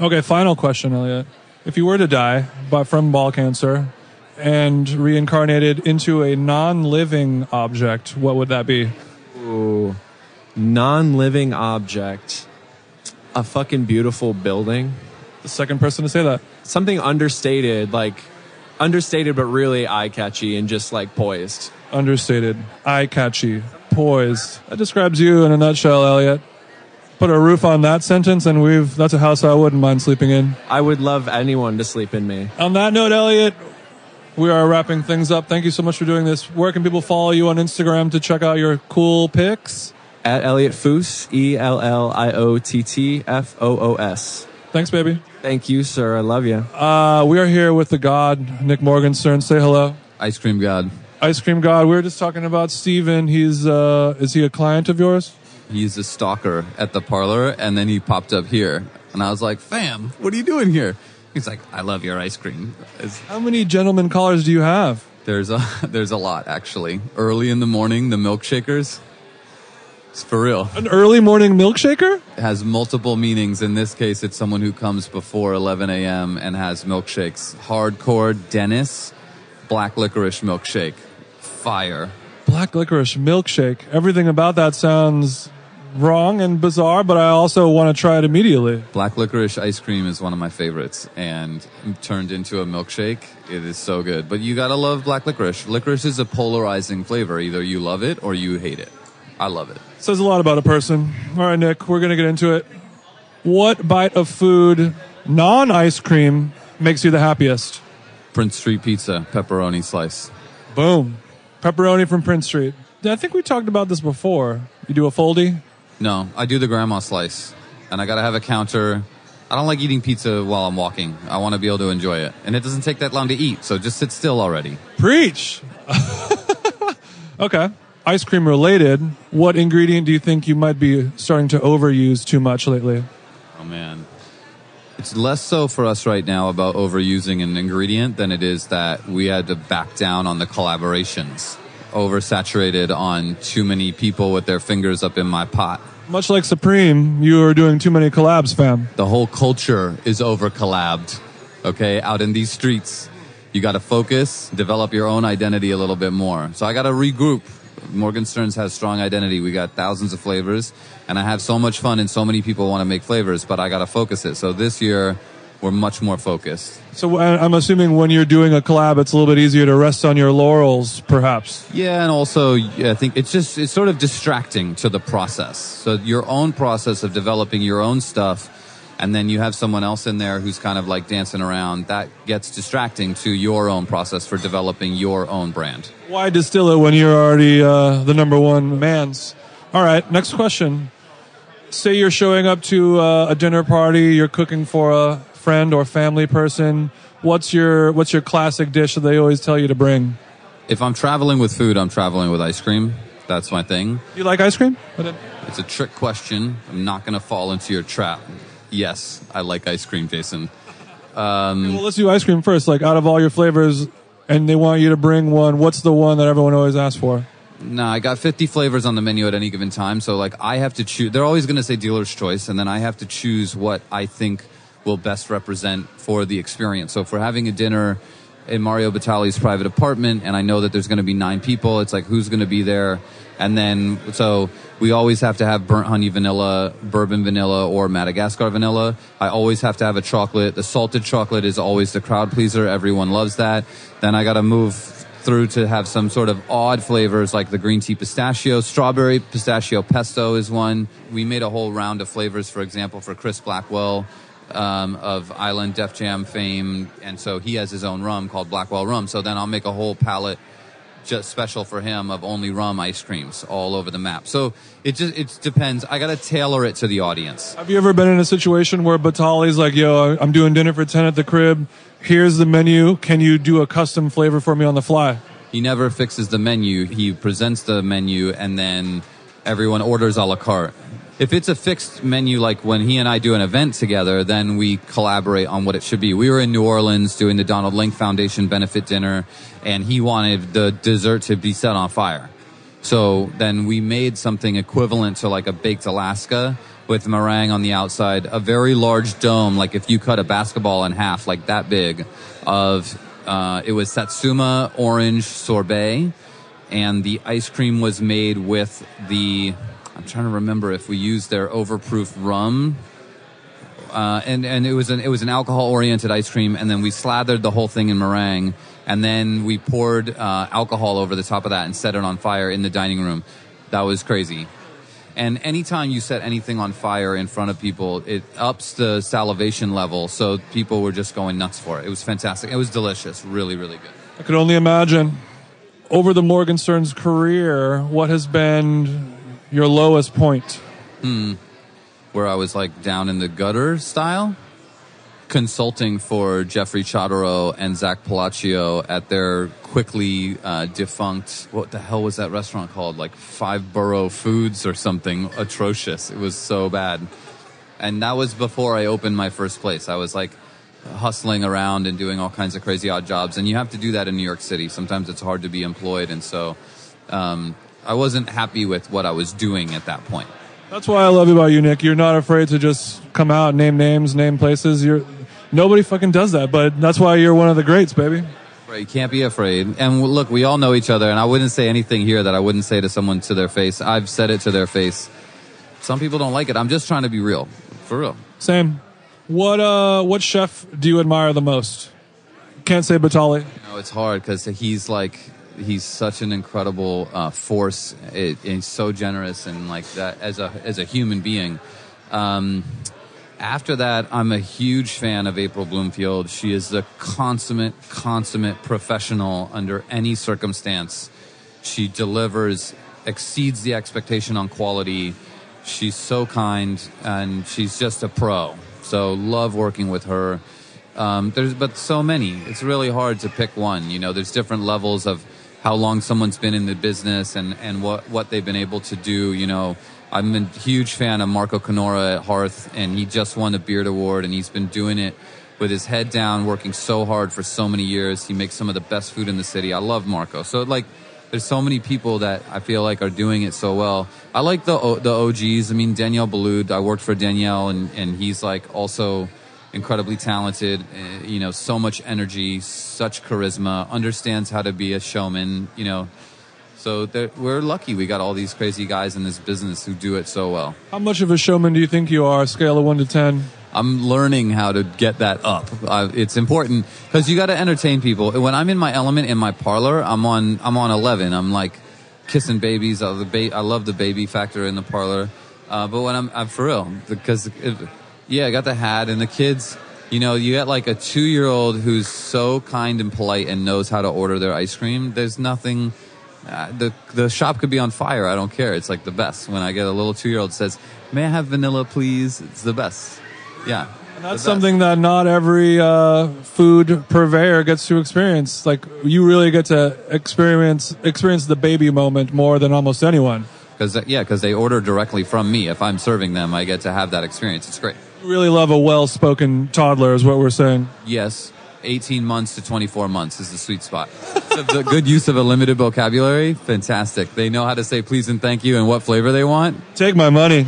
Okay, final question, Elliot. If you were to die but from ball cancer and reincarnated into a non-living object, what would that be? Ooh, non-living object. A fucking beautiful building. The second person to say that. Something understated, like understated but really eye-catchy and just like poised. Understated, eye-catchy, poised. That describes you in a nutshell, Elliot. Put a roof on that sentence, and we've that's a house I wouldn't mind sleeping in. I would love anyone to sleep in me. On that note, Elliot, we are wrapping things up. Thank you so much for doing this. Where can people follow you on Instagram to check out your cool pics? At Elliot Foos, E L L I O T T F O O S. Thanks, baby. Thank you, sir. I love you. Uh, we are here with the God, Nick morgan Morgenstern. Say hello. Ice cream god. Ice cream God. We were just talking about Steven. He's uh, is he a client of yours? He's a stalker at the parlor, and then he popped up here, and I was like, "Fam, what are you doing here?" He's like, "I love your ice cream." It's, How many gentlemen callers do you have? there's a there's a lot actually. Early in the morning, the milkshakers. It's for real. An early morning milkshaker? It has multiple meanings. In this case, it's someone who comes before 11 a.m. and has milkshakes. Hardcore Dennis, black licorice milkshake, fire. Black licorice milkshake. Everything about that sounds wrong and bizarre, but I also want to try it immediately. Black licorice ice cream is one of my favorites, and turned into a milkshake, it is so good. But you gotta love black licorice. Licorice is a polarizing flavor. Either you love it or you hate it. I love it. Says a lot about a person. All right, Nick, we're going to get into it. What bite of food, non ice cream, makes you the happiest? Prince Street Pizza, pepperoni slice. Boom. Pepperoni from Prince Street. I think we talked about this before. You do a foldy? No, I do the grandma slice, and I gotta have a counter. I don't like eating pizza while I'm walking. I want to be able to enjoy it, and it doesn't take that long to eat. So just sit still already. Preach. okay. Ice cream related, what ingredient do you think you might be starting to overuse too much lately? Oh man. It's less so for us right now about overusing an ingredient than it is that we had to back down on the collaborations. Oversaturated on too many people with their fingers up in my pot. Much like Supreme, you are doing too many collabs, fam. The whole culture is over collabed. Okay, out in these streets, you got to focus, develop your own identity a little bit more. So I got to regroup. Morgenstern's has strong identity. We got thousands of flavors, and I have so much fun, and so many people want to make flavors, but I got to focus it. So this year, we're much more focused. So I- I'm assuming when you're doing a collab, it's a little bit easier to rest on your laurels, perhaps. Yeah, and also yeah, I think it's just it's sort of distracting to the process. So your own process of developing your own stuff, and then you have someone else in there who's kind of like dancing around. That gets distracting to your own process for developing your own brand. Why distill it when you're already uh, the number one man's? All right, next question. Say you're showing up to uh, a dinner party, you're cooking for a friend or family person. What's your what's your classic dish that they always tell you to bring? If I'm traveling with food, I'm traveling with ice cream. That's my thing. You like ice cream? It's a trick question. I'm not going to fall into your trap. Yes, I like ice cream, Jason. Um, Well, let's do ice cream first. Like out of all your flavors, and they want you to bring one. What's the one that everyone always asks for? No, I got 50 flavors on the menu at any given time. So, like, I have to choose. They're always going to say dealer's choice, and then I have to choose what I think will best represent for the experience. So, if we're having a dinner in Mario Batali's private apartment, and I know that there's going to be nine people, it's like, who's going to be there? And then, so we always have to have burnt honey vanilla, bourbon vanilla, or Madagascar vanilla. I always have to have a chocolate. The salted chocolate is always the crowd pleaser. Everyone loves that. Then I got to move through to have some sort of odd flavors like the green tea pistachio, strawberry pistachio pesto is one. We made a whole round of flavors, for example, for Chris Blackwell um, of Island Def Jam fame, and so he has his own rum called Blackwell Rum. So then I'll make a whole palette just special for him of only rum ice creams all over the map. So it just it depends. I got to tailor it to the audience. Have you ever been in a situation where Batali's like, "Yo, I'm doing dinner for ten at the crib. Here's the menu. Can you do a custom flavor for me on the fly?" He never fixes the menu. He presents the menu and then everyone orders a la carte. If it's a fixed menu, like when he and I do an event together, then we collaborate on what it should be. We were in New Orleans doing the Donald Link Foundation benefit dinner, and he wanted the dessert to be set on fire. So then we made something equivalent to like a baked Alaska with meringue on the outside, a very large dome, like if you cut a basketball in half, like that big, of uh, it was Satsuma orange sorbet, and the ice cream was made with the. I'm trying to remember if we used their overproof rum. Uh, and and it was an it was an alcohol oriented ice cream, and then we slathered the whole thing in meringue, and then we poured uh, alcohol over the top of that and set it on fire in the dining room. That was crazy. And anytime you set anything on fire in front of people, it ups the salivation level. So people were just going nuts for it. It was fantastic. It was delicious. Really, really good. I could only imagine. Over the Morgenstern's career, what has been your lowest point? Hmm. Where I was like down in the gutter style. Consulting for Jeffrey Chodorow and Zak Pelaccio at their quickly uh, defunct, what the hell was that restaurant called? Like Five Borough Foods or something atrocious. It was so bad. And that was before I opened my first place. I was like hustling around and doing all kinds of crazy odd jobs. And you have to do that in New York City. Sometimes it's hard to be employed. And so um, I wasn't happy with what I was doing at that point. That's why I love you about you, Nick. You're not afraid to just come out, name names, name places. You're nobody fucking does that, but that's why you're one of the greats, baby. Right, you can't be afraid. And look, we all know each other, and I wouldn't say anything here that I wouldn't say to someone to their face. I've said it to their face. Some people don't like it. I'm just trying to be real, for real. Same. What uh, what chef do you admire the most? Can't say Batali. You know, it's hard because he's like he's such an incredible uh, force. It, he's so generous and like that as a as a human being. Um, after that, I'm a huge fan of April Bloomfield. She is the consummate, consummate professional under any circumstance. She delivers, exceeds the expectation on quality. She's so kind, and she's just a pro. So love working with her. Um, there's but so many. It's really hard to pick one. You know, there's different levels of how long someone's been in the business and and what what they've been able to do. You know, I'm a huge fan of Marco Canora at Hearth, and he just won the Beard Award, and he's been doing it with his head down, working so hard for so many years. He makes some of the best food in the city. I love Marco. So like, there's so many people that I feel like are doing it so well. I like the the OGs. I mean, Daniel Boulud. I worked for Daniel, and and he's like also incredibly talented. Uh, you know, so much energy, such charisma. Understands how to be a showman. You know. So we're lucky we got all these crazy guys in this business who do it so well. How much of a showman do you think you are? Scale of one to ten. I'm learning how to get that up. Uh, it's important because you got to entertain people. When I'm in my element in my parlor, I'm on I'm on 11. I'm like kissing babies. I love the, ba- I love the baby factor in the parlor. Uh, but when I'm, I'm for real because it, yeah, I got the hat and the kids. You know, you get like a two year old who's so kind and polite and knows how to order their ice cream. There's nothing. Uh, the the shop could be on fire. I don't care. It's like the best. When I get a little two year old says, "May I have vanilla, please?" It's the best. Yeah. And that's something that not every uh, food purveyor gets to experience. Like you really get to experience experience the baby moment more than almost anyone. Because yeah, because they order directly from me. If I'm serving them, I get to have that experience. It's great. Really love a well-spoken toddler, is what we're saying. Yes, 18 months to 24 months is the sweet spot. so the good use of a limited vocabulary, fantastic. They know how to say please and thank you and what flavor they want. Take my money.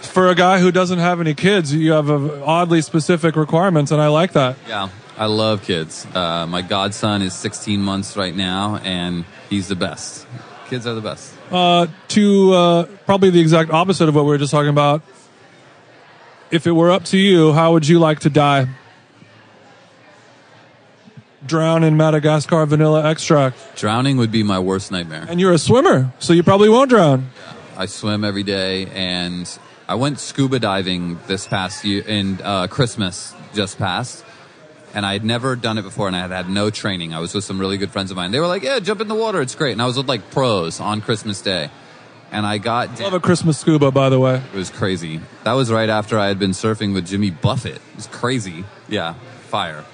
For a guy who doesn't have any kids, you have a oddly specific requirements, and I like that. Yeah, I love kids. Uh, my godson is 16 months right now, and he's the best. Kids are the best. Uh, to uh, probably the exact opposite of what we were just talking about. If it were up to you, how would you like to die? Drown in Madagascar vanilla extract. Drowning would be my worst nightmare. And you're a swimmer, so you probably won't drown. I swim every day, and I went scuba diving this past year in uh, Christmas just passed, And I had never done it before and I had had no training. I was with some really good friends of mine. They were like, yeah, jump in the water. It's great. And I was with like pros on Christmas Day. And I got Love a Christmas scuba, by the way. it was crazy. That was right after I had been surfing with Jimmy Buffett. It was crazy. Yeah, fire.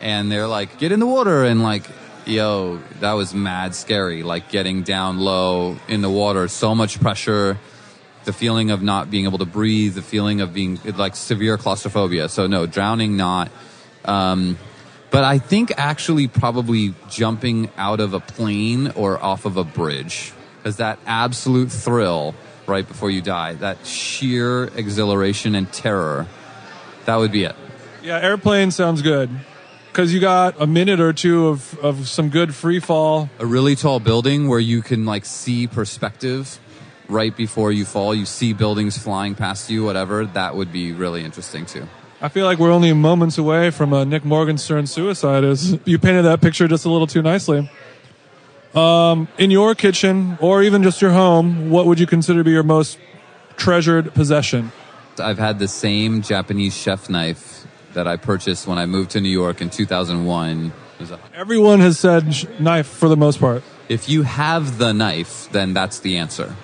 And they're like, get in the water. And like, yo, that was mad scary. Like getting down low in the water, so much pressure, the feeling of not being able to breathe, the feeling of being like severe claustrophobia. So no, drowning, not. Um, but I think actually probably jumping out of a plane or off of a bridge because that absolute thrill right before you die, that sheer exhilaration and terror, that would be it. Yeah, airplane sounds good because you got a minute or two of, of some good free fall. A really tall building where you can like see perspective right before you fall. You see buildings flying past you, whatever. That would be really interesting too. I feel like we're only moments away from a Nick Morgenstern suicide. Is you painted that picture just a little too nicely. Um, in your kitchen or even just your home, what would you consider to be your most treasured possession? I've had the same Japanese chef knife that I purchased when I moved to New York in 2001. It was a- Everyone has said sh- knife for the most part. If you have the knife, then that's the answer.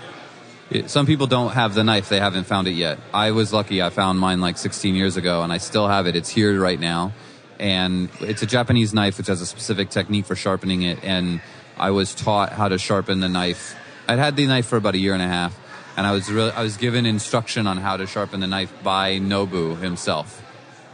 It- some people don't have the knife, they haven't found it yet. I was lucky, I found mine like 16 years ago and I still have it. It's here right now. And it's a Japanese knife which has a specific technique for sharpening it. And I was taught how to sharpen the knife. I'd had the knife for about a year and a half. And I was really, I was given instruction on how to sharpen the knife by Nobu himself.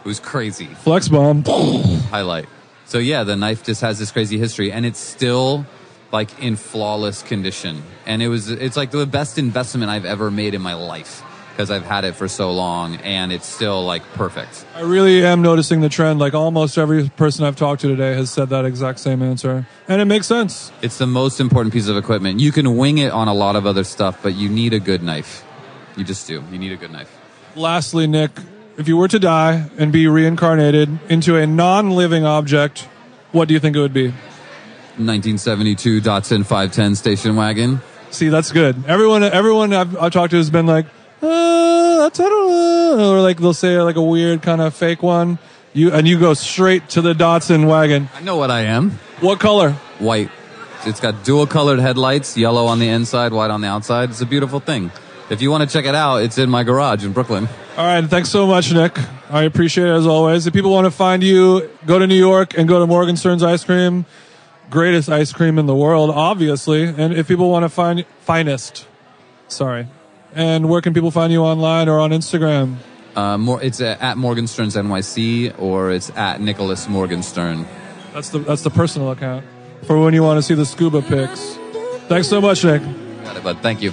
It was crazy Flex bomb. highlight. So yeah, the knife just has this crazy history, and it's still like in flawless condition. And it was, it's like the best investment I've ever made in my life because I've had it for so long, and it's still like perfect. I really am noticing the trend. Like almost every person I've talked to today has said that exact same answer, and it makes sense. It's the most important piece of equipment. You can wing it on a lot of other stuff, but you need a good knife. You just do. You need a good knife. Lastly, Nick, if you were to die and be reincarnated into a non-living object, what do you think it would be? 1972 Datsun 510 station wagon. See, that's good. Everyone, everyone I've, I've talked to has been like, uh, that's I don't know, or like they'll say like a weird kind of fake one. You and you go straight to the Datsun wagon. I know what I am. What color? white. It's got dual colored headlights, yellow on the inside, white on the outside. It's a beautiful thing. If you want to check it out, it's in my garage in Brooklyn. All right, thanks so much, Nick. I appreciate it as always. If people want to find you, go to New York and go to Morgenstern's Ice Cream, greatest ice cream in the world, obviously. And if people want to find finest, sorry. And where can people find you online or on Instagram? Uh, more, it's uh, at Morgensterns NYC or it's at Nicholas Morgenstern. That's the that's the personal account for when you want to see the scuba pics. Thanks so much, Nick. Got it, bud. Thank you.